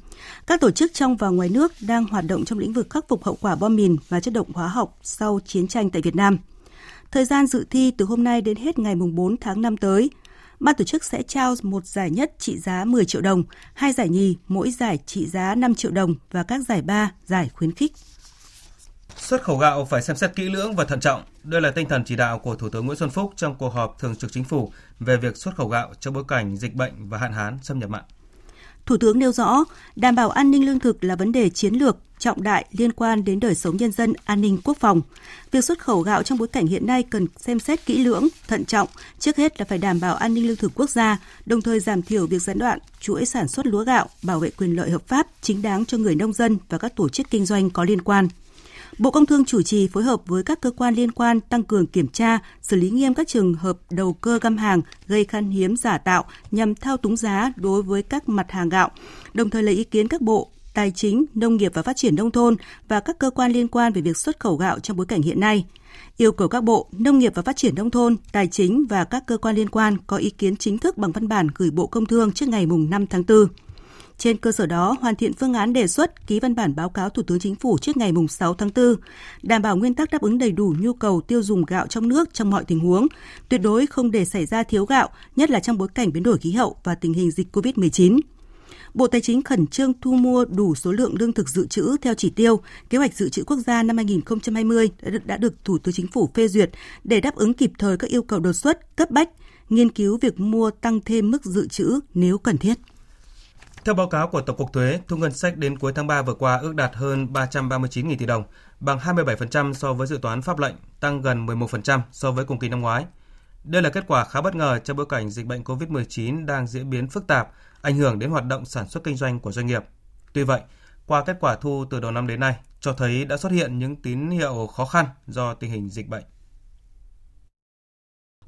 Các tổ chức trong và ngoài nước đang hoạt động trong lĩnh vực khắc phục hậu quả bom mìn và chất độc hóa học sau chiến tranh tại Việt Nam. Thời gian dự thi từ hôm nay đến hết ngày 4 tháng 5 tới. Ban tổ chức sẽ trao một giải nhất trị giá 10 triệu đồng, hai giải nhì, mỗi giải trị giá 5 triệu đồng và các giải ba, giải khuyến khích. Xuất khẩu gạo phải xem xét kỹ lưỡng và thận trọng. Đây là tinh thần chỉ đạo của Thủ tướng Nguyễn Xuân Phúc trong cuộc họp thường trực chính phủ về việc xuất khẩu gạo trong bối cảnh dịch bệnh và hạn hán xâm nhập mặn. Thủ tướng nêu rõ, đảm bảo an ninh lương thực là vấn đề chiến lược, trọng đại liên quan đến đời sống nhân dân, an ninh quốc phòng. Việc xuất khẩu gạo trong bối cảnh hiện nay cần xem xét kỹ lưỡng, thận trọng, trước hết là phải đảm bảo an ninh lương thực quốc gia, đồng thời giảm thiểu việc gián đoạn chuỗi sản xuất lúa gạo, bảo vệ quyền lợi hợp pháp chính đáng cho người nông dân và các tổ chức kinh doanh có liên quan. Bộ Công Thương chủ trì phối hợp với các cơ quan liên quan tăng cường kiểm tra, xử lý nghiêm các trường hợp đầu cơ găm hàng gây khan hiếm giả tạo nhằm thao túng giá đối với các mặt hàng gạo, đồng thời lấy ý kiến các bộ, Tài chính, Nông nghiệp và Phát triển Nông thôn và các cơ quan liên quan về việc xuất khẩu gạo trong bối cảnh hiện nay. Yêu cầu các bộ Nông nghiệp và Phát triển Nông thôn, Tài chính và các cơ quan liên quan có ý kiến chính thức bằng văn bản gửi Bộ Công Thương trước ngày 5 tháng 4. Trên cơ sở đó, hoàn thiện phương án đề xuất ký văn bản báo cáo Thủ tướng Chính phủ trước ngày 6 tháng 4, đảm bảo nguyên tắc đáp ứng đầy đủ nhu cầu tiêu dùng gạo trong nước trong mọi tình huống, tuyệt đối không để xảy ra thiếu gạo, nhất là trong bối cảnh biến đổi khí hậu và tình hình dịch COVID-19. Bộ Tài chính khẩn trương thu mua đủ số lượng lương thực dự trữ theo chỉ tiêu, kế hoạch dự trữ quốc gia năm 2020 đã được, đã được Thủ tướng Chính phủ phê duyệt để đáp ứng kịp thời các yêu cầu đột xuất, cấp bách, nghiên cứu việc mua tăng thêm mức dự trữ nếu cần thiết. Theo báo cáo của Tổng cục Thuế, thu ngân sách đến cuối tháng 3 vừa qua ước đạt hơn 339.000 tỷ đồng, bằng 27% so với dự toán pháp lệnh, tăng gần 11% so với cùng kỳ năm ngoái. Đây là kết quả khá bất ngờ trong bối cảnh dịch bệnh COVID-19 đang diễn biến phức tạp, ảnh hưởng đến hoạt động sản xuất kinh doanh của doanh nghiệp. Tuy vậy, qua kết quả thu từ đầu năm đến nay cho thấy đã xuất hiện những tín hiệu khó khăn do tình hình dịch bệnh.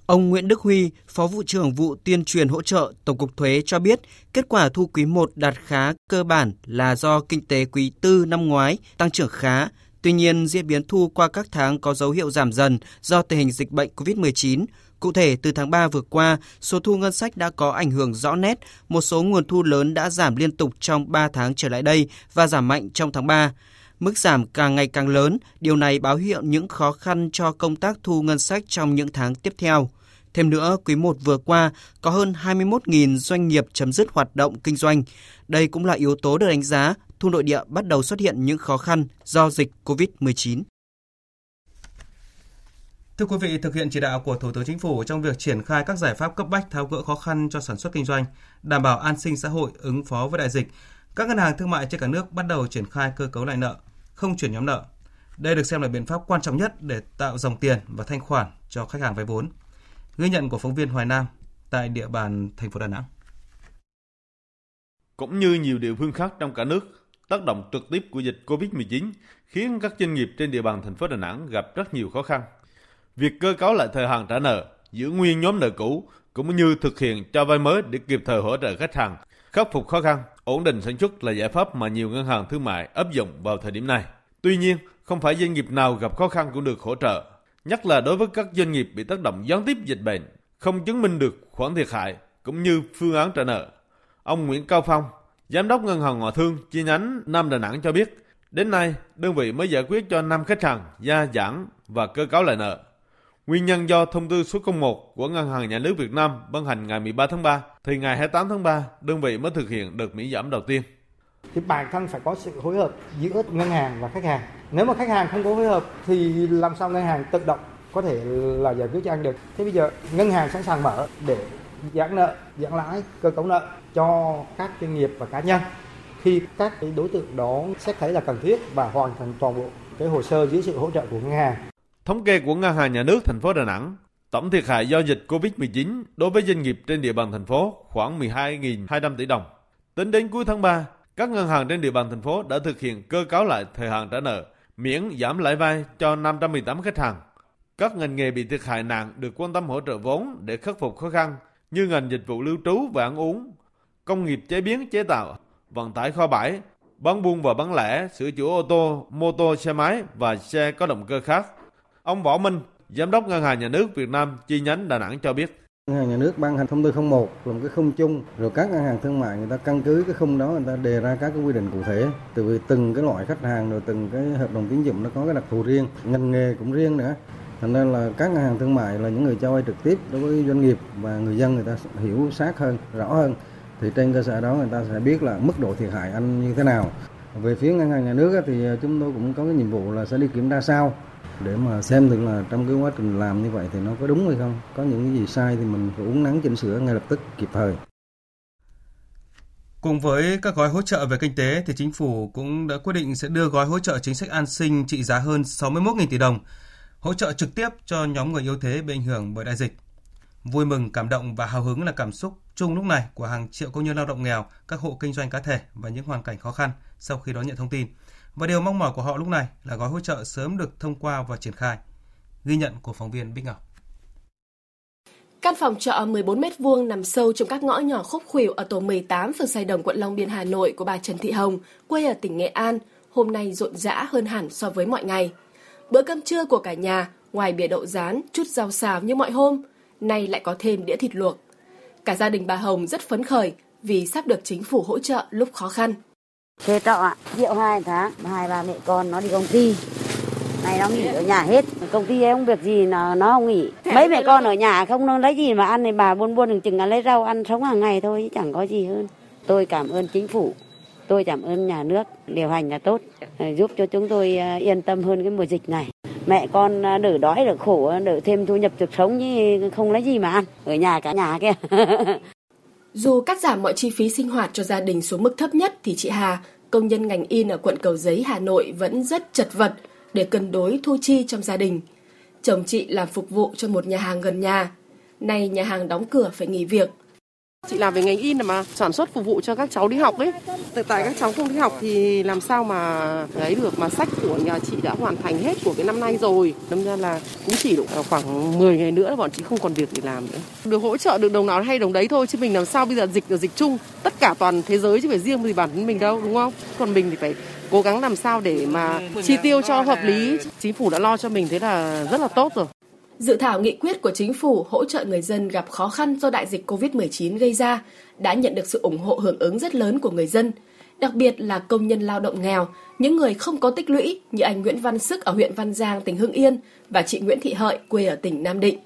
Ông Nguyễn Đức Huy, Phó vụ trưởng vụ tuyên truyền hỗ trợ Tổng cục Thuế cho biết, kết quả thu quý 1 đạt khá cơ bản là do kinh tế quý tư năm ngoái tăng trưởng khá. Tuy nhiên, diễn biến thu qua các tháng có dấu hiệu giảm dần do tình hình dịch bệnh COVID-19. Cụ thể, từ tháng 3 vừa qua, số thu ngân sách đã có ảnh hưởng rõ nét, một số nguồn thu lớn đã giảm liên tục trong 3 tháng trở lại đây và giảm mạnh trong tháng 3. Mức giảm càng ngày càng lớn, điều này báo hiệu những khó khăn cho công tác thu ngân sách trong những tháng tiếp theo. Thêm nữa, quý 1 vừa qua có hơn 21.000 doanh nghiệp chấm dứt hoạt động kinh doanh. Đây cũng là yếu tố được đánh giá thu nội địa bắt đầu xuất hiện những khó khăn do dịch COVID-19. Thưa quý vị, thực hiện chỉ đạo của Thủ tướng Chính phủ trong việc triển khai các giải pháp cấp bách tháo gỡ khó khăn cho sản xuất kinh doanh, đảm bảo an sinh xã hội ứng phó với đại dịch, các ngân hàng thương mại trên cả nước bắt đầu triển khai cơ cấu lại nợ, không chuyển nhóm nợ. Đây được xem là biện pháp quan trọng nhất để tạo dòng tiền và thanh khoản cho khách hàng vay vốn. Ghi nhận của phóng viên Hoài Nam tại địa bàn thành phố Đà Nẵng. Cũng như nhiều địa phương khác trong cả nước, tác động trực tiếp của dịch COVID-19 khiến các doanh nghiệp trên địa bàn thành phố Đà Nẵng gặp rất nhiều khó khăn. Việc cơ cấu lại thời hạn trả nợ, giữ nguyên nhóm nợ cũ cũng như thực hiện cho vay mới để kịp thời hỗ trợ khách hàng, khắc phục khó khăn, ổn định sản xuất là giải pháp mà nhiều ngân hàng thương mại áp dụng vào thời điểm này. Tuy nhiên, không phải doanh nghiệp nào gặp khó khăn cũng được hỗ trợ, nhất là đối với các doanh nghiệp bị tác động gián tiếp dịch bệnh, không chứng minh được khoản thiệt hại cũng như phương án trả nợ. Ông Nguyễn Cao Phong, Giám đốc Ngân hàng Ngoại thương chi nhánh Nam Đà Nẵng cho biết, đến nay đơn vị mới giải quyết cho 5 khách hàng gia giãn và cơ cấu lại nợ. Nguyên nhân do thông tư số 01 của Ngân hàng Nhà nước Việt Nam ban hành ngày 13 tháng 3, thì ngày 28 tháng 3, đơn vị mới thực hiện đợt miễn giảm đầu tiên. Thì bản thân phải có sự phối hợp giữa ngân hàng và khách hàng. Nếu mà khách hàng không có phối hợp thì làm sao ngân hàng tự động có thể là giải quyết cho anh được. Thế bây giờ ngân hàng sẵn sàng mở để giãn nợ, giãn lãi, cơ cấu nợ cho các doanh nghiệp và cá nhân khi các cái đối tượng đó xét thấy là cần thiết và hoàn thành toàn bộ cái hồ sơ dưới sự hỗ trợ của ngân hàng. Thống kê của Ngân hàng Nhà nước thành phố Đà Nẵng, tổng thiệt hại do dịch COVID-19 đối với doanh nghiệp trên địa bàn thành phố khoảng 12.200 tỷ đồng. Tính đến cuối tháng 3, các ngân hàng trên địa bàn thành phố đã thực hiện cơ cấu lại thời hạn trả nợ, miễn giảm lãi vay cho 518 khách hàng. Các ngành nghề bị thiệt hại nặng được quan tâm hỗ trợ vốn để khắc phục khó khăn như ngành dịch vụ lưu trú và ăn uống, công nghiệp chế biến chế tạo, vận tải kho bãi, bán buôn và bán lẻ, sửa chữa ô tô, mô tô, xe máy và xe có động cơ khác. Ông Võ Minh, Giám đốc Ngân hàng Nhà nước Việt Nam chi nhánh Đà Nẵng cho biết. Ngân hàng Nhà nước ban hành thông tư 01 là một cái khung chung, rồi các ngân hàng thương mại người ta căn cứ cái khung đó người ta đề ra các cái quy định cụ thể, từ vì từng cái loại khách hàng rồi từng cái hợp đồng tín dụng nó có cái đặc thù riêng, ngành nghề cũng riêng nữa. Thành nên là các ngân hàng thương mại là những người cho vay trực tiếp đối với doanh nghiệp và người dân người ta hiểu sát hơn, rõ hơn. Thì trên cơ sở đó người ta sẽ biết là mức độ thiệt hại anh như thế nào. Về phía ngân hàng nhà nước thì ờ, chúng tôi cũng có cái nhiệm vụ là sẽ đi kiểm tra sau để mà xem được là trong cái quá trình làm như vậy thì nó có đúng hay không có những cái gì sai thì mình phải uống nắng chỉnh sửa ngay lập tức kịp thời Cùng với các gói hỗ trợ về kinh tế thì chính phủ cũng đã quyết định sẽ đưa gói hỗ trợ chính sách an sinh trị giá hơn 61.000 tỷ đồng, hỗ trợ trực tiếp cho nhóm người yếu thế bị ảnh hưởng bởi đại dịch. Vui mừng, cảm động và hào hứng là cảm xúc chung lúc này của hàng triệu công nhân lao động nghèo, các hộ kinh doanh cá thể và những hoàn cảnh khó khăn sau khi đón nhận thông tin. Và điều mong mỏi của họ lúc này là gói hỗ trợ sớm được thông qua và triển khai. Ghi nhận của phóng viên Bích Ngọc. Căn phòng trọ 14 mét vuông nằm sâu trong các ngõ nhỏ khúc khuỷu ở tổ 18 phường Sài Đồng, quận Long Biên, Hà Nội của bà Trần Thị Hồng, quê ở tỉnh Nghệ An, hôm nay rộn rã hơn hẳn so với mọi ngày. Bữa cơm trưa của cả nhà, ngoài bìa đậu rán, chút rau xào như mọi hôm, nay lại có thêm đĩa thịt luộc. Cả gia đình bà Hồng rất phấn khởi vì sắp được chính phủ hỗ trợ lúc khó khăn. Thuê trọ ạ, triệu hai tháng, hai bà mẹ con nó đi công ty. Này nó nghỉ ở nhà hết, công ty ấy không việc gì nó, nó không nghỉ. Mấy mẹ con ở nhà không nó lấy gì mà ăn thì bà buôn buôn đừng chừng là lấy rau ăn sống hàng ngày thôi, chứ chẳng có gì hơn. Tôi cảm ơn chính phủ, tôi cảm ơn nhà nước điều hành là tốt, giúp cho chúng tôi à, yên tâm hơn cái mùa dịch này mẹ con à, đỡ đói đỡ khổ đỡ thêm thu nhập cuộc sống chứ không lấy gì mà ăn ở nhà cả nhà kia Dù cắt giảm mọi chi phí sinh hoạt cho gia đình xuống mức thấp nhất thì chị Hà, công nhân ngành in ở quận Cầu Giấy, Hà Nội vẫn rất chật vật để cân đối thu chi trong gia đình. Chồng chị làm phục vụ cho một nhà hàng gần nhà. Nay nhà hàng đóng cửa phải nghỉ việc Chị làm về ngành in mà, sản xuất phục vụ cho các cháu đi học ấy. Tại các cháu không đi học thì làm sao mà lấy được mà sách của nhà chị đã hoàn thành hết của cái năm nay rồi. Đâm ra là cũng chỉ được khoảng 10 ngày nữa là bọn chị không còn việc để làm nữa. Được hỗ trợ được đồng nào hay đồng đấy thôi, chứ mình làm sao bây giờ dịch là dịch chung. Tất cả toàn thế giới chứ phải riêng gì bản thân mình đâu, đúng không? Còn mình thì phải cố gắng làm sao để mà chi tiêu cho hợp lý. Chính phủ đã lo cho mình, thế là rất là tốt rồi. Dự thảo nghị quyết của chính phủ hỗ trợ người dân gặp khó khăn do đại dịch COVID-19 gây ra đã nhận được sự ủng hộ hưởng ứng rất lớn của người dân, đặc biệt là công nhân lao động nghèo, những người không có tích lũy như anh Nguyễn Văn Sức ở huyện Văn Giang, tỉnh Hưng Yên và chị Nguyễn Thị Hợi quê ở tỉnh Nam Định.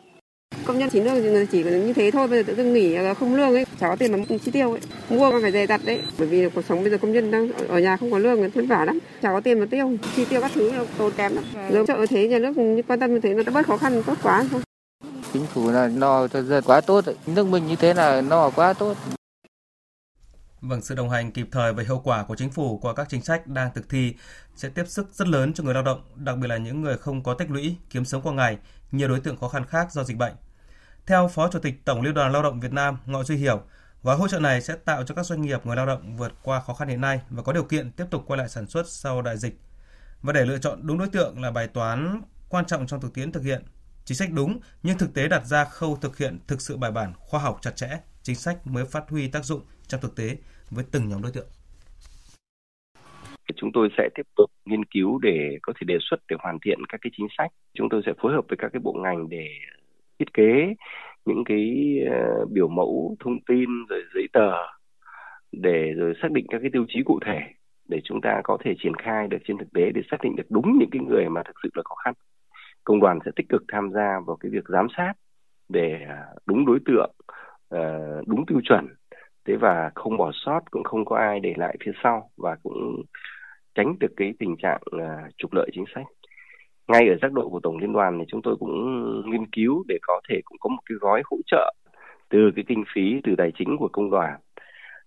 Công nhân chỉ lương chỉ như thế thôi, bây giờ tự dưng nghỉ không lương ấy, chả có tiền mà chi tiêu ấy. Mua còn phải dè dặt đấy, bởi vì cuộc sống bây giờ công nhân đang ở nhà không có lương vất vả lắm, chả có tiền mà tiêu, chi tiêu các thứ tốn kém lắm. Nếu trợ thế nhà nước quan tâm như thế nó đã bớt khó khăn tốt quá thôi. Chính phủ là no cho dân quá tốt, nước mình như thế là no quá tốt. Vâng, sự đồng hành kịp thời và hiệu quả của chính phủ qua các chính sách đang thực thi sẽ tiếp sức rất lớn cho người lao động, đặc biệt là những người không có tích lũy, kiếm sống qua ngày, nhiều đối tượng khó khăn khác do dịch bệnh. Theo Phó Chủ tịch Tổng Liên đoàn Lao động Việt Nam Ngọ Duy Hiểu, gói hỗ trợ này sẽ tạo cho các doanh nghiệp người lao động vượt qua khó khăn hiện nay và có điều kiện tiếp tục quay lại sản xuất sau đại dịch. Và để lựa chọn đúng đối tượng là bài toán quan trọng trong thực tiễn thực hiện. Chính sách đúng nhưng thực tế đặt ra khâu thực hiện thực sự bài bản, khoa học chặt chẽ, chính sách mới phát huy tác dụng trong thực tế với từng nhóm đối tượng chúng tôi sẽ tiếp tục nghiên cứu để có thể đề xuất để hoàn thiện các cái chính sách chúng tôi sẽ phối hợp với các cái bộ ngành để thiết kế những cái ờ, biểu mẫu thông tin rồi giấy tờ để rồi xác định các cái tiêu chí cụ thể để chúng ta có thể triển khai được trên thực tế để xác định được đúng những cái người mà thực sự là khó khăn. Công đoàn sẽ tích cực tham gia vào cái việc giám sát để à, đúng đối tượng ờ, đúng tiêu chuẩn. Thế và không bỏ sót, cũng không có ai để lại phía sau và cũng tránh được cái tình trạng à, trục lợi chính sách ngay ở giác độ của tổng liên đoàn thì chúng tôi cũng nghiên cứu để có thể cũng có một cái gói hỗ trợ từ cái kinh phí từ tài chính của công đoàn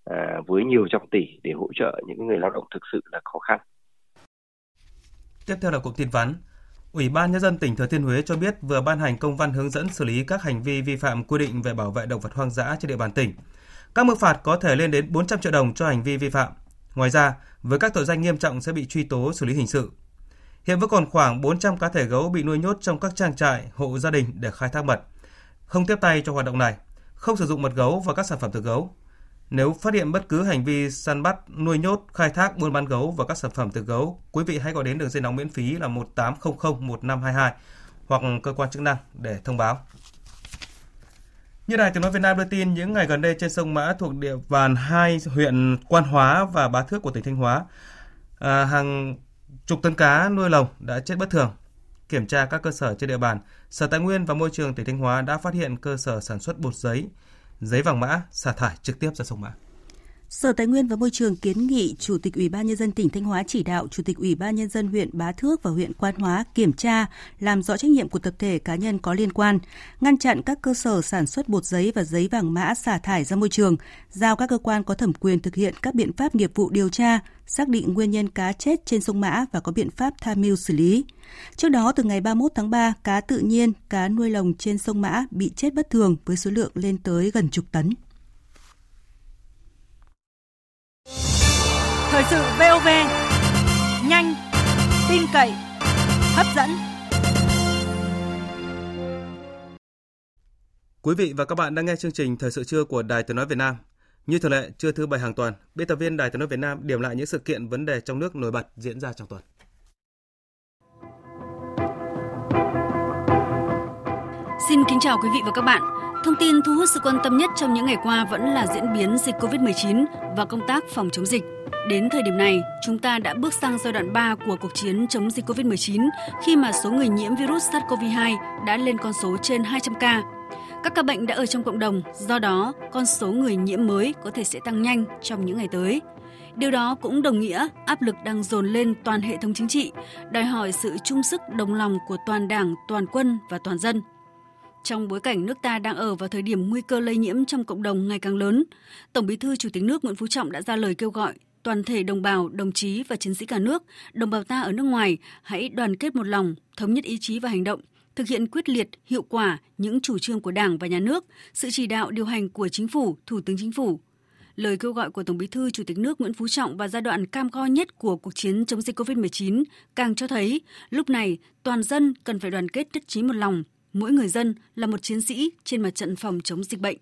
à, với nhiều trăm tỷ để hỗ trợ những người lao động thực sự là khó khăn. Tiếp theo là cuộc tin vắn. Ủy ban Nhân dân tỉnh Thừa Thiên Huế cho biết vừa ban hành công văn hướng dẫn xử lý các hành vi vi phạm quy định về bảo vệ động vật hoang dã trên địa bàn tỉnh. Các mức phạt có thể lên đến 400 triệu đồng cho hành vi vi phạm. Ngoài ra, với các tội danh nghiêm trọng sẽ bị truy tố xử lý hình sự. Hiện vẫn còn khoảng 400 cá thể gấu bị nuôi nhốt trong các trang trại, hộ gia đình để khai thác mật. Không tiếp tay cho hoạt động này, không sử dụng mật gấu và các sản phẩm từ gấu. Nếu phát hiện bất cứ hành vi săn bắt, nuôi nhốt, khai thác, buôn bán gấu và các sản phẩm từ gấu, quý vị hãy gọi đến đường dây nóng miễn phí là 1800 1522 hoặc cơ quan chức năng để thông báo. Như đài tiếng nói Việt Nam đưa tin, những ngày gần đây trên sông Mã thuộc địa bàn hai huyện Quan Hóa và Bá Thước của tỉnh Thanh Hóa, à, hàng chục tấn cá nuôi lồng đã chết bất thường. Kiểm tra các cơ sở trên địa bàn, Sở Tài nguyên và Môi trường tỉnh Thanh Hóa đã phát hiện cơ sở sản xuất bột giấy, giấy vàng mã xả thải trực tiếp ra sông Mã. Sở Tài nguyên và Môi trường kiến nghị Chủ tịch Ủy ban nhân dân tỉnh Thanh Hóa chỉ đạo Chủ tịch Ủy ban nhân dân huyện Bá Thước và huyện Quan Hóa kiểm tra, làm rõ trách nhiệm của tập thể cá nhân có liên quan, ngăn chặn các cơ sở sản xuất bột giấy và giấy vàng mã xả thải ra môi trường, giao các cơ quan có thẩm quyền thực hiện các biện pháp nghiệp vụ điều tra, xác định nguyên nhân cá chết trên sông Mã và có biện pháp tham mưu xử lý. Trước đó, từ ngày 31 tháng 3, cá tự nhiên, cá nuôi lồng trên sông Mã bị chết bất thường với số lượng lên tới gần chục tấn. Thời sự VOV nhanh, tin cậy, hấp dẫn. Quý vị và các bạn đang nghe chương trình Thời sự trưa của Đài Tiếng nói Việt Nam. Như thường lệ, trưa thứ bảy hàng tuần, biên tập viên Đài Tiếng nói Việt Nam điểm lại những sự kiện vấn đề trong nước nổi bật diễn ra trong tuần. Xin kính chào quý vị và các bạn. Thông tin thu hút sự quan tâm nhất trong những ngày qua vẫn là diễn biến dịch COVID-19 và công tác phòng chống dịch. Đến thời điểm này, chúng ta đã bước sang giai đoạn 3 của cuộc chiến chống dịch COVID-19 khi mà số người nhiễm virus SARS-CoV-2 đã lên con số trên 200 ca. Các ca bệnh đã ở trong cộng đồng, do đó con số người nhiễm mới có thể sẽ tăng nhanh trong những ngày tới. Điều đó cũng đồng nghĩa áp lực đang dồn lên toàn hệ thống chính trị, đòi hỏi sự chung sức đồng lòng của toàn đảng, toàn quân và toàn dân. Trong bối cảnh nước ta đang ở vào thời điểm nguy cơ lây nhiễm trong cộng đồng ngày càng lớn, Tổng Bí thư Chủ tịch nước Nguyễn Phú Trọng đã ra lời kêu gọi toàn thể đồng bào, đồng chí và chiến sĩ cả nước, đồng bào ta ở nước ngoài hãy đoàn kết một lòng, thống nhất ý chí và hành động, thực hiện quyết liệt, hiệu quả những chủ trương của Đảng và Nhà nước, sự chỉ đạo điều hành của Chính phủ, Thủ tướng Chính phủ. Lời kêu gọi của Tổng Bí thư Chủ tịch nước Nguyễn Phú Trọng vào giai đoạn cam go nhất của cuộc chiến chống dịch COVID-19 càng cho thấy lúc này toàn dân cần phải đoàn kết nhất trí một lòng, mỗi người dân là một chiến sĩ trên mặt trận phòng chống dịch bệnh.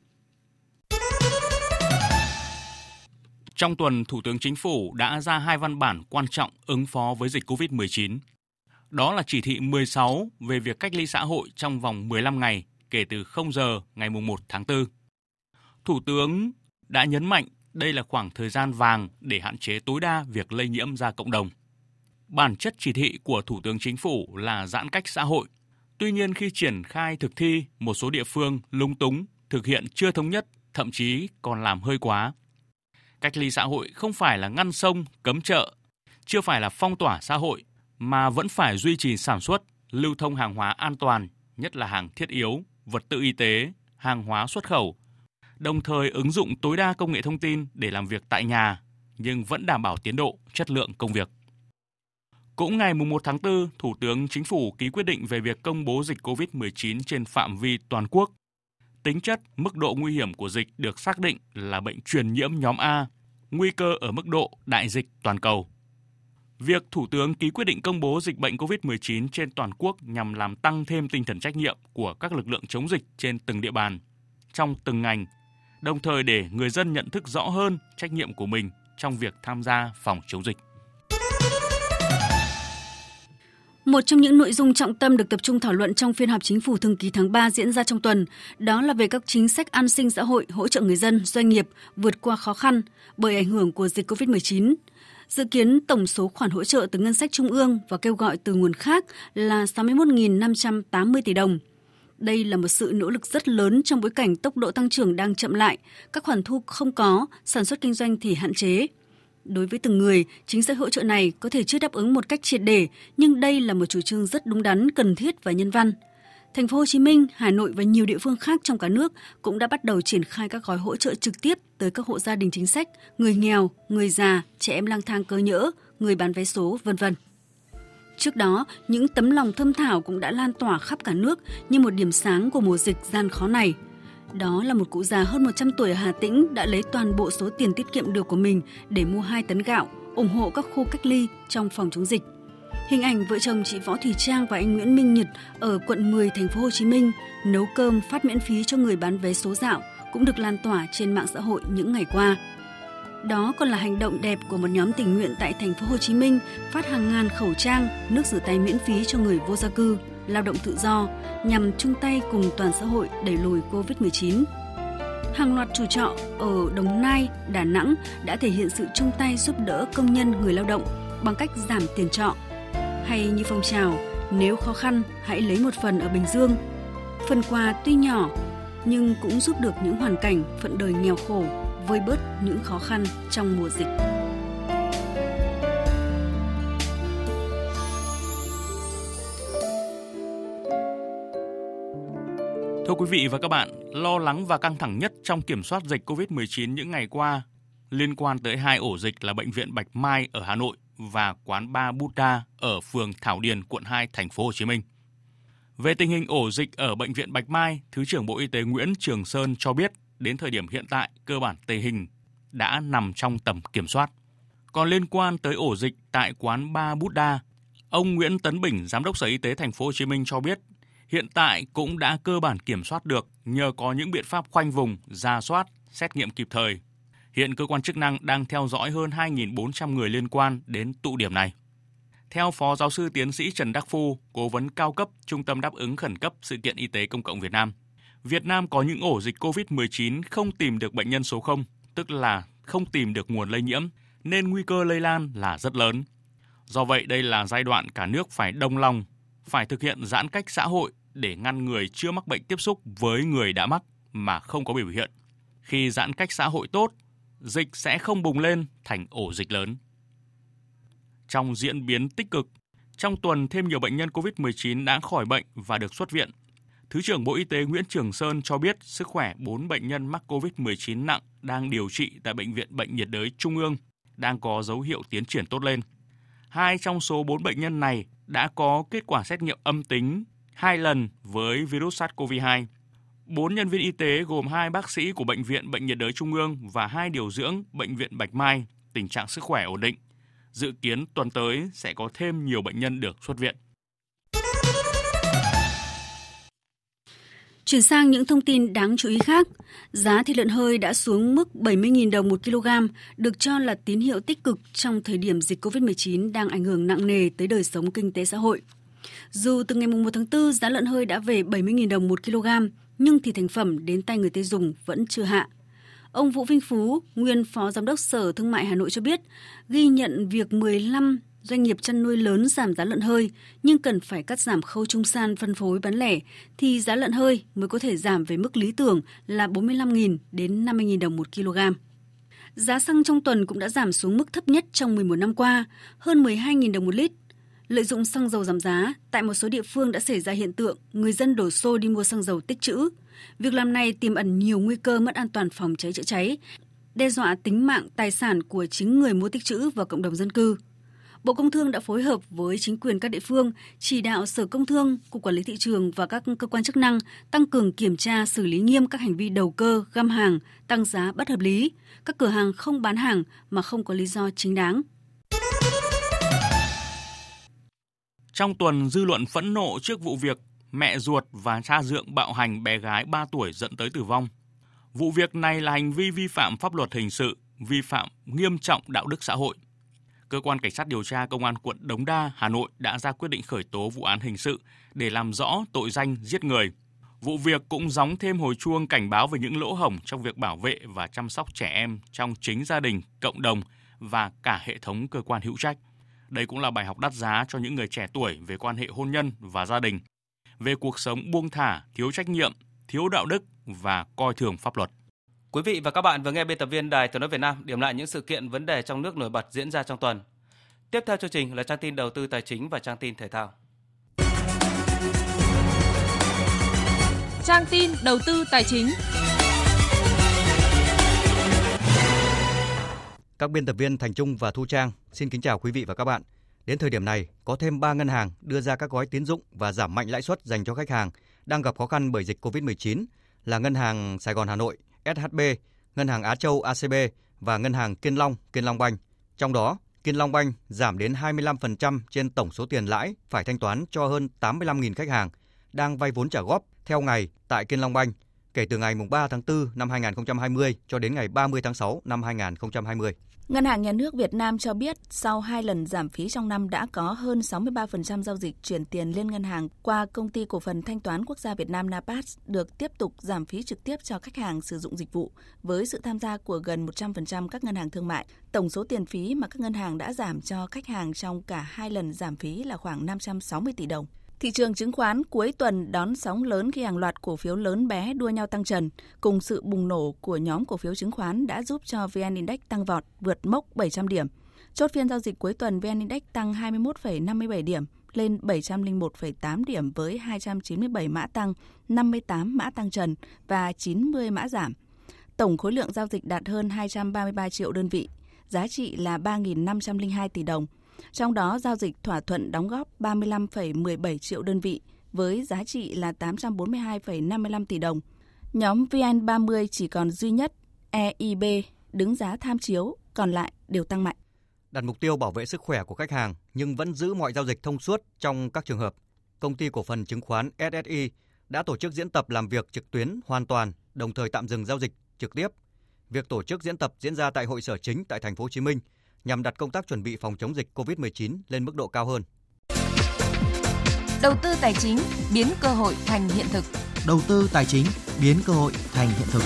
Trong tuần, Thủ tướng Chính phủ đã ra hai văn bản quan trọng ứng phó với dịch COVID-19. Đó là chỉ thị 16 về việc cách ly xã hội trong vòng 15 ngày kể từ 0 giờ ngày 1 tháng 4. Thủ tướng đã nhấn mạnh đây là khoảng thời gian vàng để hạn chế tối đa việc lây nhiễm ra cộng đồng. Bản chất chỉ thị của Thủ tướng Chính phủ là giãn cách xã hội. Tuy nhiên khi triển khai thực thi, một số địa phương lúng túng, thực hiện chưa thống nhất, thậm chí còn làm hơi quá. Cách ly xã hội không phải là ngăn sông, cấm chợ, chưa phải là phong tỏa xã hội, mà vẫn phải duy trì sản xuất, lưu thông hàng hóa an toàn, nhất là hàng thiết yếu, vật tư y tế, hàng hóa xuất khẩu, đồng thời ứng dụng tối đa công nghệ thông tin để làm việc tại nhà, nhưng vẫn đảm bảo tiến độ, chất lượng công việc. Cũng ngày 1 tháng 4, Thủ tướng Chính phủ ký quyết định về việc công bố dịch COVID-19 trên phạm vi toàn quốc. Tính chất, mức độ nguy hiểm của dịch được xác định là bệnh truyền nhiễm nhóm A, nguy cơ ở mức độ đại dịch toàn cầu. Việc Thủ tướng ký quyết định công bố dịch bệnh COVID-19 trên toàn quốc nhằm làm tăng thêm tinh thần trách nhiệm của các lực lượng chống dịch trên từng địa bàn, trong từng ngành, đồng thời để người dân nhận thức rõ hơn trách nhiệm của mình trong việc tham gia phòng chống dịch. Một trong những nội dung trọng tâm được tập trung thảo luận trong phiên họp chính phủ thường kỳ tháng 3 diễn ra trong tuần, đó là về các chính sách an sinh xã hội hỗ trợ người dân, doanh nghiệp vượt qua khó khăn bởi ảnh hưởng của dịch COVID-19. Dự kiến tổng số khoản hỗ trợ từ ngân sách trung ương và kêu gọi từ nguồn khác là 61.580 tỷ đồng. Đây là một sự nỗ lực rất lớn trong bối cảnh tốc độ tăng trưởng đang chậm lại, các khoản thu không có, sản xuất kinh doanh thì hạn chế. Đối với từng người, chính sách hỗ trợ này có thể chưa đáp ứng một cách triệt để, nhưng đây là một chủ trương rất đúng đắn, cần thiết và nhân văn. Thành phố Hồ Chí Minh, Hà Nội và nhiều địa phương khác trong cả nước cũng đã bắt đầu triển khai các gói hỗ trợ trực tiếp tới các hộ gia đình chính sách, người nghèo, người già, trẻ em lang thang cơ nhỡ, người bán vé số, vân vân. Trước đó, những tấm lòng thâm thảo cũng đã lan tỏa khắp cả nước như một điểm sáng của mùa dịch gian khó này. Đó là một cụ già hơn 100 tuổi ở Hà Tĩnh đã lấy toàn bộ số tiền tiết kiệm được của mình để mua 2 tấn gạo, ủng hộ các khu cách ly trong phòng chống dịch. Hình ảnh vợ chồng chị Võ Thùy Trang và anh Nguyễn Minh Nhật ở quận 10 thành phố Hồ Chí Minh nấu cơm phát miễn phí cho người bán vé số dạo cũng được lan tỏa trên mạng xã hội những ngày qua. Đó còn là hành động đẹp của một nhóm tình nguyện tại thành phố Hồ Chí Minh phát hàng ngàn khẩu trang, nước rửa tay miễn phí cho người vô gia cư, lao động tự do nhằm chung tay cùng toàn xã hội đẩy lùi Covid-19. Hàng loạt chủ trọ ở Đồng Nai, Đà Nẵng đã thể hiện sự chung tay giúp đỡ công nhân người lao động bằng cách giảm tiền trọ. Hay như phong trào, nếu khó khăn hãy lấy một phần ở Bình Dương. Phần quà tuy nhỏ nhưng cũng giúp được những hoàn cảnh phận đời nghèo khổ vơi bớt những khó khăn trong mùa dịch. Thưa quý vị và các bạn, lo lắng và căng thẳng nhất trong kiểm soát dịch COVID-19 những ngày qua liên quan tới hai ổ dịch là bệnh viện Bạch Mai ở Hà Nội và quán Ba Buddha ở phường Thảo Điền, quận 2, thành phố Hồ Chí Minh. Về tình hình ổ dịch ở bệnh viện Bạch Mai, Thứ trưởng Bộ Y tế Nguyễn Trường Sơn cho biết đến thời điểm hiện tại cơ bản tình hình đã nằm trong tầm kiểm soát. Còn liên quan tới ổ dịch tại quán Ba Buddha, ông Nguyễn Tấn Bình, giám đốc Sở Y tế thành phố Hồ Chí Minh cho biết, hiện tại cũng đã cơ bản kiểm soát được nhờ có những biện pháp khoanh vùng, ra soát, xét nghiệm kịp thời. Hiện cơ quan chức năng đang theo dõi hơn 2.400 người liên quan đến tụ điểm này. Theo Phó Giáo sư Tiến sĩ Trần Đắc Phu, cố vấn cao cấp Trung tâm đáp ứng khẩn cấp sự kiện y tế công cộng Việt Nam, Việt Nam có những ổ dịch COVID-19 không tìm được bệnh nhân số 0, tức là không tìm được nguồn lây nhiễm, nên nguy cơ lây lan là rất lớn. Do vậy, đây là giai đoạn cả nước phải đồng lòng, phải thực hiện giãn cách xã hội để ngăn người chưa mắc bệnh tiếp xúc với người đã mắc mà không có biểu hiện. Khi giãn cách xã hội tốt, dịch sẽ không bùng lên thành ổ dịch lớn. Trong diễn biến tích cực, trong tuần thêm nhiều bệnh nhân COVID-19 đã khỏi bệnh và được xuất viện. Thứ trưởng Bộ Y tế Nguyễn Trường Sơn cho biết sức khỏe 4 bệnh nhân mắc COVID-19 nặng đang điều trị tại Bệnh viện Bệnh nhiệt đới Trung ương đang có dấu hiệu tiến triển tốt lên. Hai trong số 4 bệnh nhân này đã có kết quả xét nghiệm âm tính hai lần với virus SARS-CoV-2. Bốn nhân viên y tế gồm hai bác sĩ của Bệnh viện Bệnh nhiệt đới Trung ương và hai điều dưỡng Bệnh viện Bạch Mai, tình trạng sức khỏe ổn định. Dự kiến tuần tới sẽ có thêm nhiều bệnh nhân được xuất viện. Chuyển sang những thông tin đáng chú ý khác, giá thịt lợn hơi đã xuống mức 70.000 đồng một kg, được cho là tín hiệu tích cực trong thời điểm dịch COVID-19 đang ảnh hưởng nặng nề tới đời sống kinh tế xã hội. Dù từ ngày 1 tháng 4 giá lợn hơi đã về 70.000 đồng 1 kg, nhưng thì thành phẩm đến tay người tiêu dùng vẫn chưa hạ. Ông Vũ Vinh Phú, nguyên Phó Giám đốc Sở Thương mại Hà Nội cho biết, ghi nhận việc 15 doanh nghiệp chăn nuôi lớn giảm giá lợn hơi nhưng cần phải cắt giảm khâu trung san phân phối bán lẻ thì giá lợn hơi mới có thể giảm về mức lý tưởng là 45.000 đến 50.000 đồng một kg. Giá xăng trong tuần cũng đã giảm xuống mức thấp nhất trong 11 năm qua, hơn 12.000 đồng một lít. Lợi dụng xăng dầu giảm giá, tại một số địa phương đã xảy ra hiện tượng người dân đổ xô đi mua xăng dầu tích trữ. Việc làm này tiềm ẩn nhiều nguy cơ mất an toàn phòng cháy chữa cháy, đe dọa tính mạng, tài sản của chính người mua tích trữ và cộng đồng dân cư. Bộ Công Thương đã phối hợp với chính quyền các địa phương, chỉ đạo Sở Công Thương, Cục Quản lý Thị trường và các cơ quan chức năng tăng cường kiểm tra xử lý nghiêm các hành vi đầu cơ, găm hàng, tăng giá bất hợp lý, các cửa hàng không bán hàng mà không có lý do chính đáng. Trong tuần, dư luận phẫn nộ trước vụ việc mẹ ruột và cha dượng bạo hành bé gái 3 tuổi dẫn tới tử vong. Vụ việc này là hành vi vi phạm pháp luật hình sự, vi phạm nghiêm trọng đạo đức xã hội – cơ quan cảnh sát điều tra công an quận Đống Đa, Hà Nội đã ra quyết định khởi tố vụ án hình sự để làm rõ tội danh giết người. Vụ việc cũng gióng thêm hồi chuông cảnh báo về những lỗ hổng trong việc bảo vệ và chăm sóc trẻ em trong chính gia đình, cộng đồng và cả hệ thống cơ quan hữu trách. Đây cũng là bài học đắt giá cho những người trẻ tuổi về quan hệ hôn nhân và gia đình, về cuộc sống buông thả, thiếu trách nhiệm, thiếu đạo đức và coi thường pháp luật. Quý vị và các bạn vừa nghe biên tập viên Đài Tiếng nói Việt Nam điểm lại những sự kiện vấn đề trong nước nổi bật diễn ra trong tuần. Tiếp theo chương trình là trang tin đầu tư tài chính và trang tin thể thao. Trang tin đầu tư tài chính. Các biên tập viên Thành Trung và Thu Trang xin kính chào quý vị và các bạn. Đến thời điểm này, có thêm 3 ngân hàng đưa ra các gói tín dụng và giảm mạnh lãi suất dành cho khách hàng đang gặp khó khăn bởi dịch COVID-19 là Ngân hàng Sài Gòn Hà Nội SHB, Ngân hàng Á Châu ACB và Ngân hàng Kiên Long, Kiên Long Banh. Trong đó, Kiên Long Banh giảm đến 25% trên tổng số tiền lãi phải thanh toán cho hơn 85.000 khách hàng đang vay vốn trả góp theo ngày tại Kiên Long Banh kể từ ngày 3 tháng 4 năm 2020 cho đến ngày 30 tháng 6 năm 2020. Ngân hàng Nhà nước Việt Nam cho biết sau hai lần giảm phí trong năm đã có hơn 63% giao dịch chuyển tiền lên ngân hàng qua công ty cổ phần thanh toán quốc gia Việt Nam NAPAS được tiếp tục giảm phí trực tiếp cho khách hàng sử dụng dịch vụ với sự tham gia của gần 100% các ngân hàng thương mại. Tổng số tiền phí mà các ngân hàng đã giảm cho khách hàng trong cả hai lần giảm phí là khoảng 560 tỷ đồng. Thị trường chứng khoán cuối tuần đón sóng lớn khi hàng loạt cổ phiếu lớn bé đua nhau tăng trần, cùng sự bùng nổ của nhóm cổ phiếu chứng khoán đã giúp cho VN Index tăng vọt vượt mốc 700 điểm. Chốt phiên giao dịch cuối tuần VN Index tăng 21,57 điểm lên 701,8 điểm với 297 mã tăng, 58 mã tăng trần và 90 mã giảm. Tổng khối lượng giao dịch đạt hơn 233 triệu đơn vị, giá trị là 3.502 tỷ đồng – trong đó, giao dịch thỏa thuận đóng góp 35,17 triệu đơn vị với giá trị là 842,55 tỷ đồng. Nhóm VN30 chỉ còn duy nhất EIB đứng giá tham chiếu, còn lại đều tăng mạnh. Đặt mục tiêu bảo vệ sức khỏe của khách hàng nhưng vẫn giữ mọi giao dịch thông suốt trong các trường hợp. Công ty cổ phần chứng khoán SSI đã tổ chức diễn tập làm việc trực tuyến hoàn toàn, đồng thời tạm dừng giao dịch trực tiếp. Việc tổ chức diễn tập diễn ra tại hội sở chính tại thành phố Hồ Chí Minh nhằm đặt công tác chuẩn bị phòng chống dịch COVID-19 lên mức độ cao hơn. Đầu tư tài chính biến cơ hội thành hiện thực. đầu tư tài chính biến cơ hội thành hiện thực.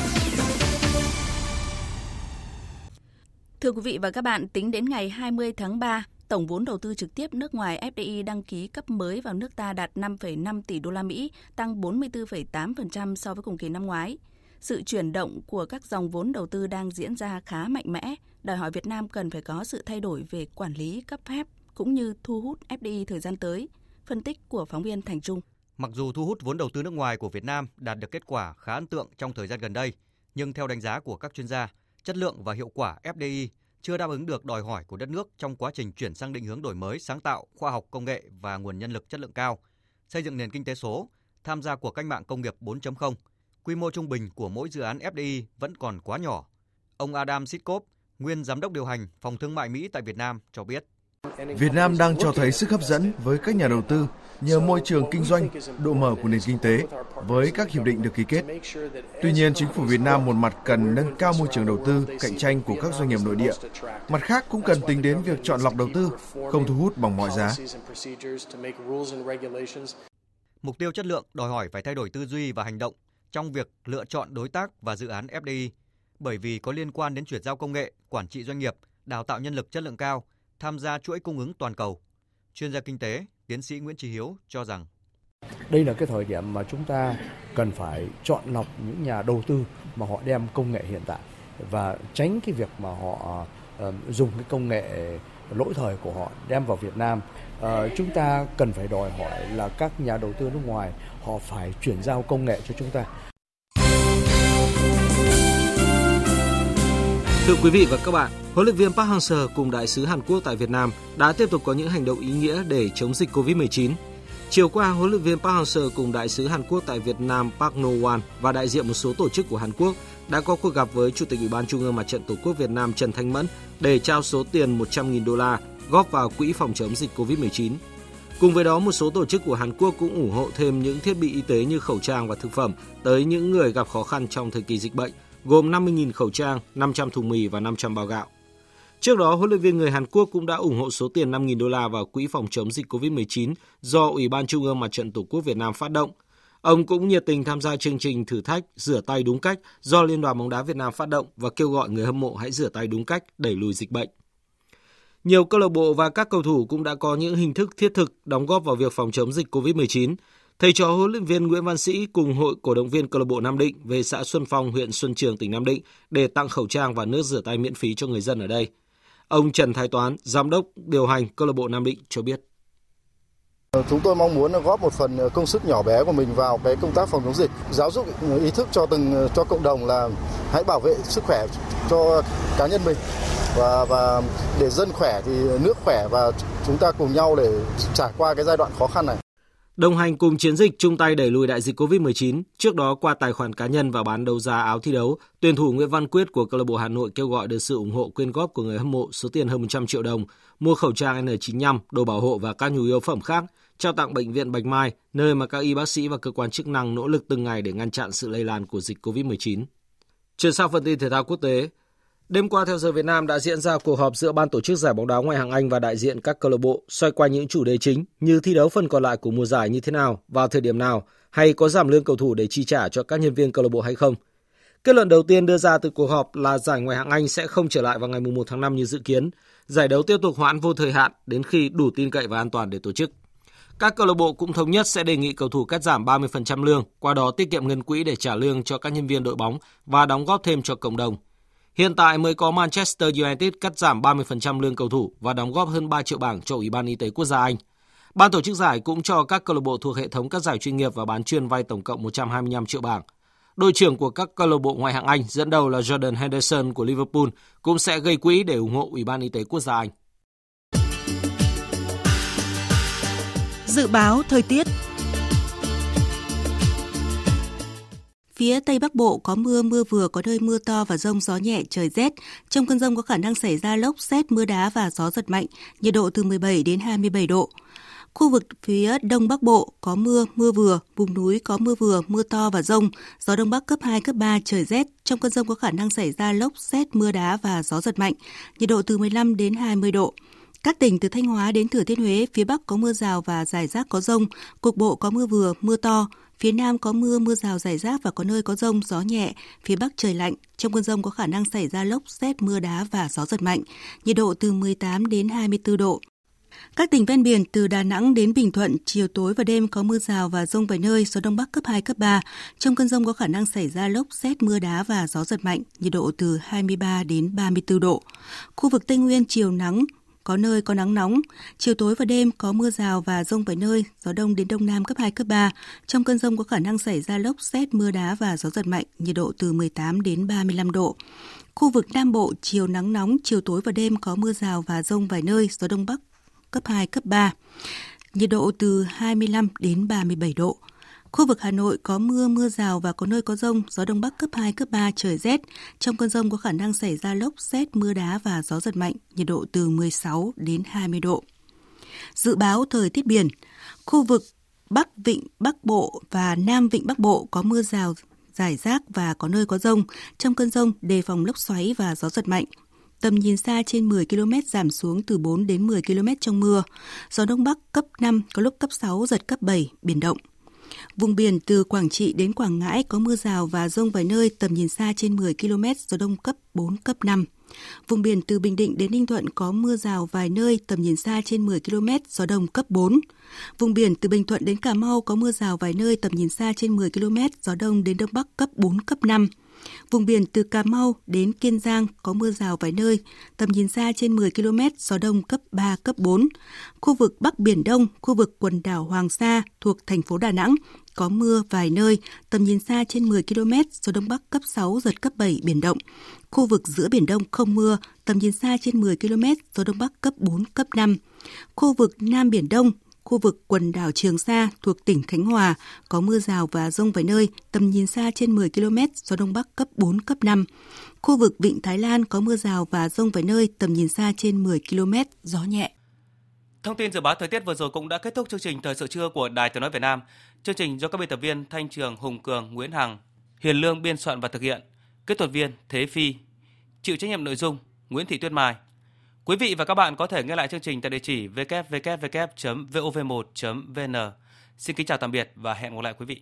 Thưa quý vị và các bạn, tính đến ngày 20 tháng 3, tổng vốn đầu tư trực tiếp nước ngoài FDI đăng ký cấp mới vào nước ta đạt 5,5 tỷ đô la Mỹ, tăng 44,8% so với cùng kỳ năm ngoái. Sự chuyển động của các dòng vốn đầu tư đang diễn ra khá mạnh mẽ, đòi hỏi Việt Nam cần phải có sự thay đổi về quản lý cấp phép cũng như thu hút FDI thời gian tới. Phân tích của phóng viên Thành Trung. Mặc dù thu hút vốn đầu tư nước ngoài của Việt Nam đạt được kết quả khá ấn tượng trong thời gian gần đây, nhưng theo đánh giá của các chuyên gia, chất lượng và hiệu quả FDI chưa đáp ứng được đòi hỏi của đất nước trong quá trình chuyển sang định hướng đổi mới, sáng tạo, khoa học công nghệ và nguồn nhân lực chất lượng cao, xây dựng nền kinh tế số, tham gia cuộc cách mạng công nghiệp 4.0. Quy mô trung bình của mỗi dự án FDI vẫn còn quá nhỏ. Ông Adam Sitkov, nguyên giám đốc điều hành Phòng Thương mại Mỹ tại Việt Nam cho biết. Việt Nam đang cho thấy sức hấp dẫn với các nhà đầu tư nhờ môi trường kinh doanh, độ mở của nền kinh tế với các hiệp định được ký kết. Tuy nhiên, chính phủ Việt Nam một mặt cần nâng cao môi trường đầu tư, cạnh tranh của các doanh nghiệp nội địa. Mặt khác cũng cần tính đến việc chọn lọc đầu tư, không thu hút bằng mọi giá. Mục tiêu chất lượng đòi hỏi phải thay đổi tư duy và hành động trong việc lựa chọn đối tác và dự án FDI, bởi vì có liên quan đến chuyển giao công nghệ, quản trị doanh nghiệp, đào tạo nhân lực chất lượng cao, tham gia chuỗi cung ứng toàn cầu. Chuyên gia kinh tế, tiến sĩ Nguyễn Trí Hiếu cho rằng đây là cái thời điểm mà chúng ta cần phải chọn lọc những nhà đầu tư mà họ đem công nghệ hiện tại và tránh cái việc mà họ uh, dùng cái công nghệ lỗi thời của họ đem vào Việt Nam. Uh, chúng ta cần phải đòi hỏi là các nhà đầu tư nước ngoài họ phải chuyển giao công nghệ cho chúng ta. Thưa quý vị và các bạn, huấn luyện viên Park Hang-seo cùng đại sứ Hàn Quốc tại Việt Nam đã tiếp tục có những hành động ý nghĩa để chống dịch Covid-19. Chiều qua, huấn luyện viên Park Hang-seo cùng đại sứ Hàn Quốc tại Việt Nam Park No-wan và đại diện một số tổ chức của Hàn Quốc đã có cuộc gặp với Chủ tịch Ủy ban Trung ương Mặt trận Tổ quốc Việt Nam Trần Thanh Mẫn để trao số tiền 100.000 đô la góp vào quỹ phòng chống dịch Covid-19. Cùng với đó, một số tổ chức của Hàn Quốc cũng ủng hộ thêm những thiết bị y tế như khẩu trang và thực phẩm tới những người gặp khó khăn trong thời kỳ dịch bệnh, gồm 50.000 khẩu trang, 500 thùng mì và 500 bao gạo. Trước đó, huấn luyện viên người Hàn Quốc cũng đã ủng hộ số tiền 5.000 đô la vào quỹ phòng chống dịch COVID-19 do Ủy ban Trung ương Mặt trận Tổ quốc Việt Nam phát động. Ông cũng nhiệt tình tham gia chương trình thử thách rửa tay đúng cách do Liên đoàn bóng đá Việt Nam phát động và kêu gọi người hâm mộ hãy rửa tay đúng cách đẩy lùi dịch bệnh. Nhiều câu lạc bộ và các cầu thủ cũng đã có những hình thức thiết thực đóng góp vào việc phòng chống dịch COVID-19. Thầy trò huấn luyện viên Nguyễn Văn Sĩ cùng hội cổ động viên câu lạc bộ Nam Định về xã Xuân Phong, huyện Xuân Trường, tỉnh Nam Định để tặng khẩu trang và nước rửa tay miễn phí cho người dân ở đây. Ông Trần Thái Toán, giám đốc điều hành câu lạc bộ Nam Định cho biết. Chúng tôi mong muốn góp một phần công sức nhỏ bé của mình vào cái công tác phòng chống dịch, giáo dục ý thức cho từng cho cộng đồng là hãy bảo vệ sức khỏe cho cá nhân mình và và để dân khỏe thì nước khỏe và chúng ta cùng nhau để trải qua cái giai đoạn khó khăn này. Đồng hành cùng chiến dịch chung tay đẩy lùi đại dịch COVID-19, trước đó qua tài khoản cá nhân và bán đấu giá áo thi đấu, tuyển thủ Nguyễn Văn Quyết của câu lạc bộ Hà Nội kêu gọi được sự ủng hộ quyên góp của người hâm mộ số tiền hơn 100 triệu đồng, mua khẩu trang N95, đồ bảo hộ và các nhu yếu phẩm khác, trao tặng bệnh viện Bạch Mai, nơi mà các y bác sĩ và cơ quan chức năng nỗ lực từng ngày để ngăn chặn sự lây lan của dịch COVID-19. Chuyển sang phần tin thể thao quốc tế, Đêm qua theo giờ Việt Nam đã diễn ra cuộc họp giữa ban tổ chức giải bóng đá ngoại hạng Anh và đại diện các câu lạc bộ xoay quanh những chủ đề chính như thi đấu phần còn lại của mùa giải như thế nào, vào thời điểm nào, hay có giảm lương cầu thủ để chi trả cho các nhân viên câu lạc bộ hay không. Kết luận đầu tiên đưa ra từ cuộc họp là giải ngoại hạng Anh sẽ không trở lại vào ngày 1 tháng 5 như dự kiến. Giải đấu tiếp tục hoãn vô thời hạn đến khi đủ tin cậy và an toàn để tổ chức. Các câu lạc bộ cũng thống nhất sẽ đề nghị cầu thủ cắt giảm 30% lương, qua đó tiết kiệm ngân quỹ để trả lương cho các nhân viên đội bóng và đóng góp thêm cho cộng đồng. Hiện tại mới có Manchester United cắt giảm 30% lương cầu thủ và đóng góp hơn 3 triệu bảng cho Ủy ban Y tế Quốc gia Anh. Ban tổ chức giải cũng cho các câu lạc bộ thuộc hệ thống các giải chuyên nghiệp và bán chuyên vay tổng cộng 125 triệu bảng. Đội trưởng của các câu lạc bộ ngoại hạng Anh dẫn đầu là Jordan Henderson của Liverpool cũng sẽ gây quỹ để ủng hộ Ủy ban Y tế Quốc gia Anh. Dự báo thời tiết Phía Tây Bắc Bộ có mưa, mưa vừa, có nơi mưa to và rông gió nhẹ, trời rét. Trong cơn rông có khả năng xảy ra lốc, xét, mưa đá và gió giật mạnh, nhiệt độ từ 17 đến 27 độ. Khu vực phía Đông Bắc Bộ có mưa, mưa vừa, vùng núi có mưa vừa, mưa to và rông, gió Đông Bắc cấp 2, cấp 3, trời rét. Trong cơn rông có khả năng xảy ra lốc, xét, mưa đá và gió giật mạnh, nhiệt độ từ 15 đến 20 độ. Các tỉnh từ Thanh Hóa đến Thừa Thiên Huế, phía Bắc có mưa rào và rải rác có rông, cục bộ có mưa vừa, mưa to, Phía Nam có mưa, mưa rào rải rác và có nơi có rông, gió nhẹ. Phía Bắc trời lạnh. Trong cơn rông có khả năng xảy ra lốc, xét, mưa đá và gió giật mạnh. Nhiệt độ từ 18 đến 24 độ. Các tỉnh ven biển từ Đà Nẵng đến Bình Thuận, chiều tối và đêm có mưa rào và rông vài nơi, gió đông bắc cấp 2, cấp 3. Trong cơn rông có khả năng xảy ra lốc, xét, mưa đá và gió giật mạnh, nhiệt độ từ 23 đến 34 độ. Khu vực Tây Nguyên chiều nắng, có nơi có nắng nóng, chiều tối và đêm có mưa rào và rông vài nơi, gió đông đến đông nam cấp 2, cấp 3. Trong cơn rông có khả năng xảy ra lốc, xét, mưa đá và gió giật mạnh, nhiệt độ từ 18 đến 35 độ. Khu vực Nam Bộ chiều nắng nóng, chiều tối và đêm có mưa rào và rông vài nơi, gió đông bắc cấp 2, cấp 3. Nhiệt độ từ 25 đến 37 độ. Khu vực Hà Nội có mưa, mưa rào và có nơi có rông, gió đông bắc cấp 2, cấp 3, trời rét. Trong cơn rông có khả năng xảy ra lốc, xét, mưa đá và gió giật mạnh, nhiệt độ từ 16 đến 20 độ. Dự báo thời tiết biển, khu vực Bắc Vịnh Bắc Bộ và Nam Vịnh Bắc Bộ có mưa rào, rải rác và có nơi có rông. Trong cơn rông, đề phòng lốc xoáy và gió giật mạnh, tầm nhìn xa trên 10 km giảm xuống từ 4 đến 10 km trong mưa. Gió Đông Bắc cấp 5, có lúc cấp 6, giật cấp 7, biển động. Vùng biển từ Quảng Trị đến Quảng Ngãi có mưa rào và rông vài nơi tầm nhìn xa trên 10 km, gió đông cấp 4, cấp 5. Vùng biển từ Bình Định đến Ninh Thuận có mưa rào vài nơi tầm nhìn xa trên 10 km, gió đông cấp 4. Vùng biển từ Bình Thuận đến Cà Mau có mưa rào vài nơi tầm nhìn xa trên 10 km, gió đông đến đông bắc cấp 4, cấp 5. Vùng biển từ Cà Mau đến Kiên Giang có mưa rào vài nơi, tầm nhìn xa trên 10 km, gió đông cấp 3, cấp 4. Khu vực Bắc Biển Đông, khu vực quần đảo Hoàng Sa thuộc thành phố Đà Nẵng có mưa vài nơi, tầm nhìn xa trên 10 km, gió đông bắc cấp 6, giật cấp 7, biển động. Khu vực giữa Biển Đông không mưa, tầm nhìn xa trên 10 km, gió đông bắc cấp 4, cấp 5. Khu vực Nam Biển Đông, khu vực quần đảo Trường Sa thuộc tỉnh Khánh Hòa có mưa rào và rông vài nơi, tầm nhìn xa trên 10 km, gió đông bắc cấp 4, cấp 5. Khu vực Vịnh Thái Lan có mưa rào và rông vài nơi, tầm nhìn xa trên 10 km, gió nhẹ. Thông tin dự báo thời tiết vừa rồi cũng đã kết thúc chương trình thời sự trưa của Đài Tiếng nói Việt Nam. Chương trình do các biên tập viên Thanh Trường, Hùng Cường, Nguyễn Hằng, Hiền Lương biên soạn và thực hiện. Kỹ thuật viên Thế Phi, chịu trách nhiệm nội dung Nguyễn Thị Tuyết Mai. Quý vị và các bạn có thể nghe lại chương trình tại địa chỉ www.vov1.vn. Xin kính chào tạm biệt và hẹn gặp lại quý vị.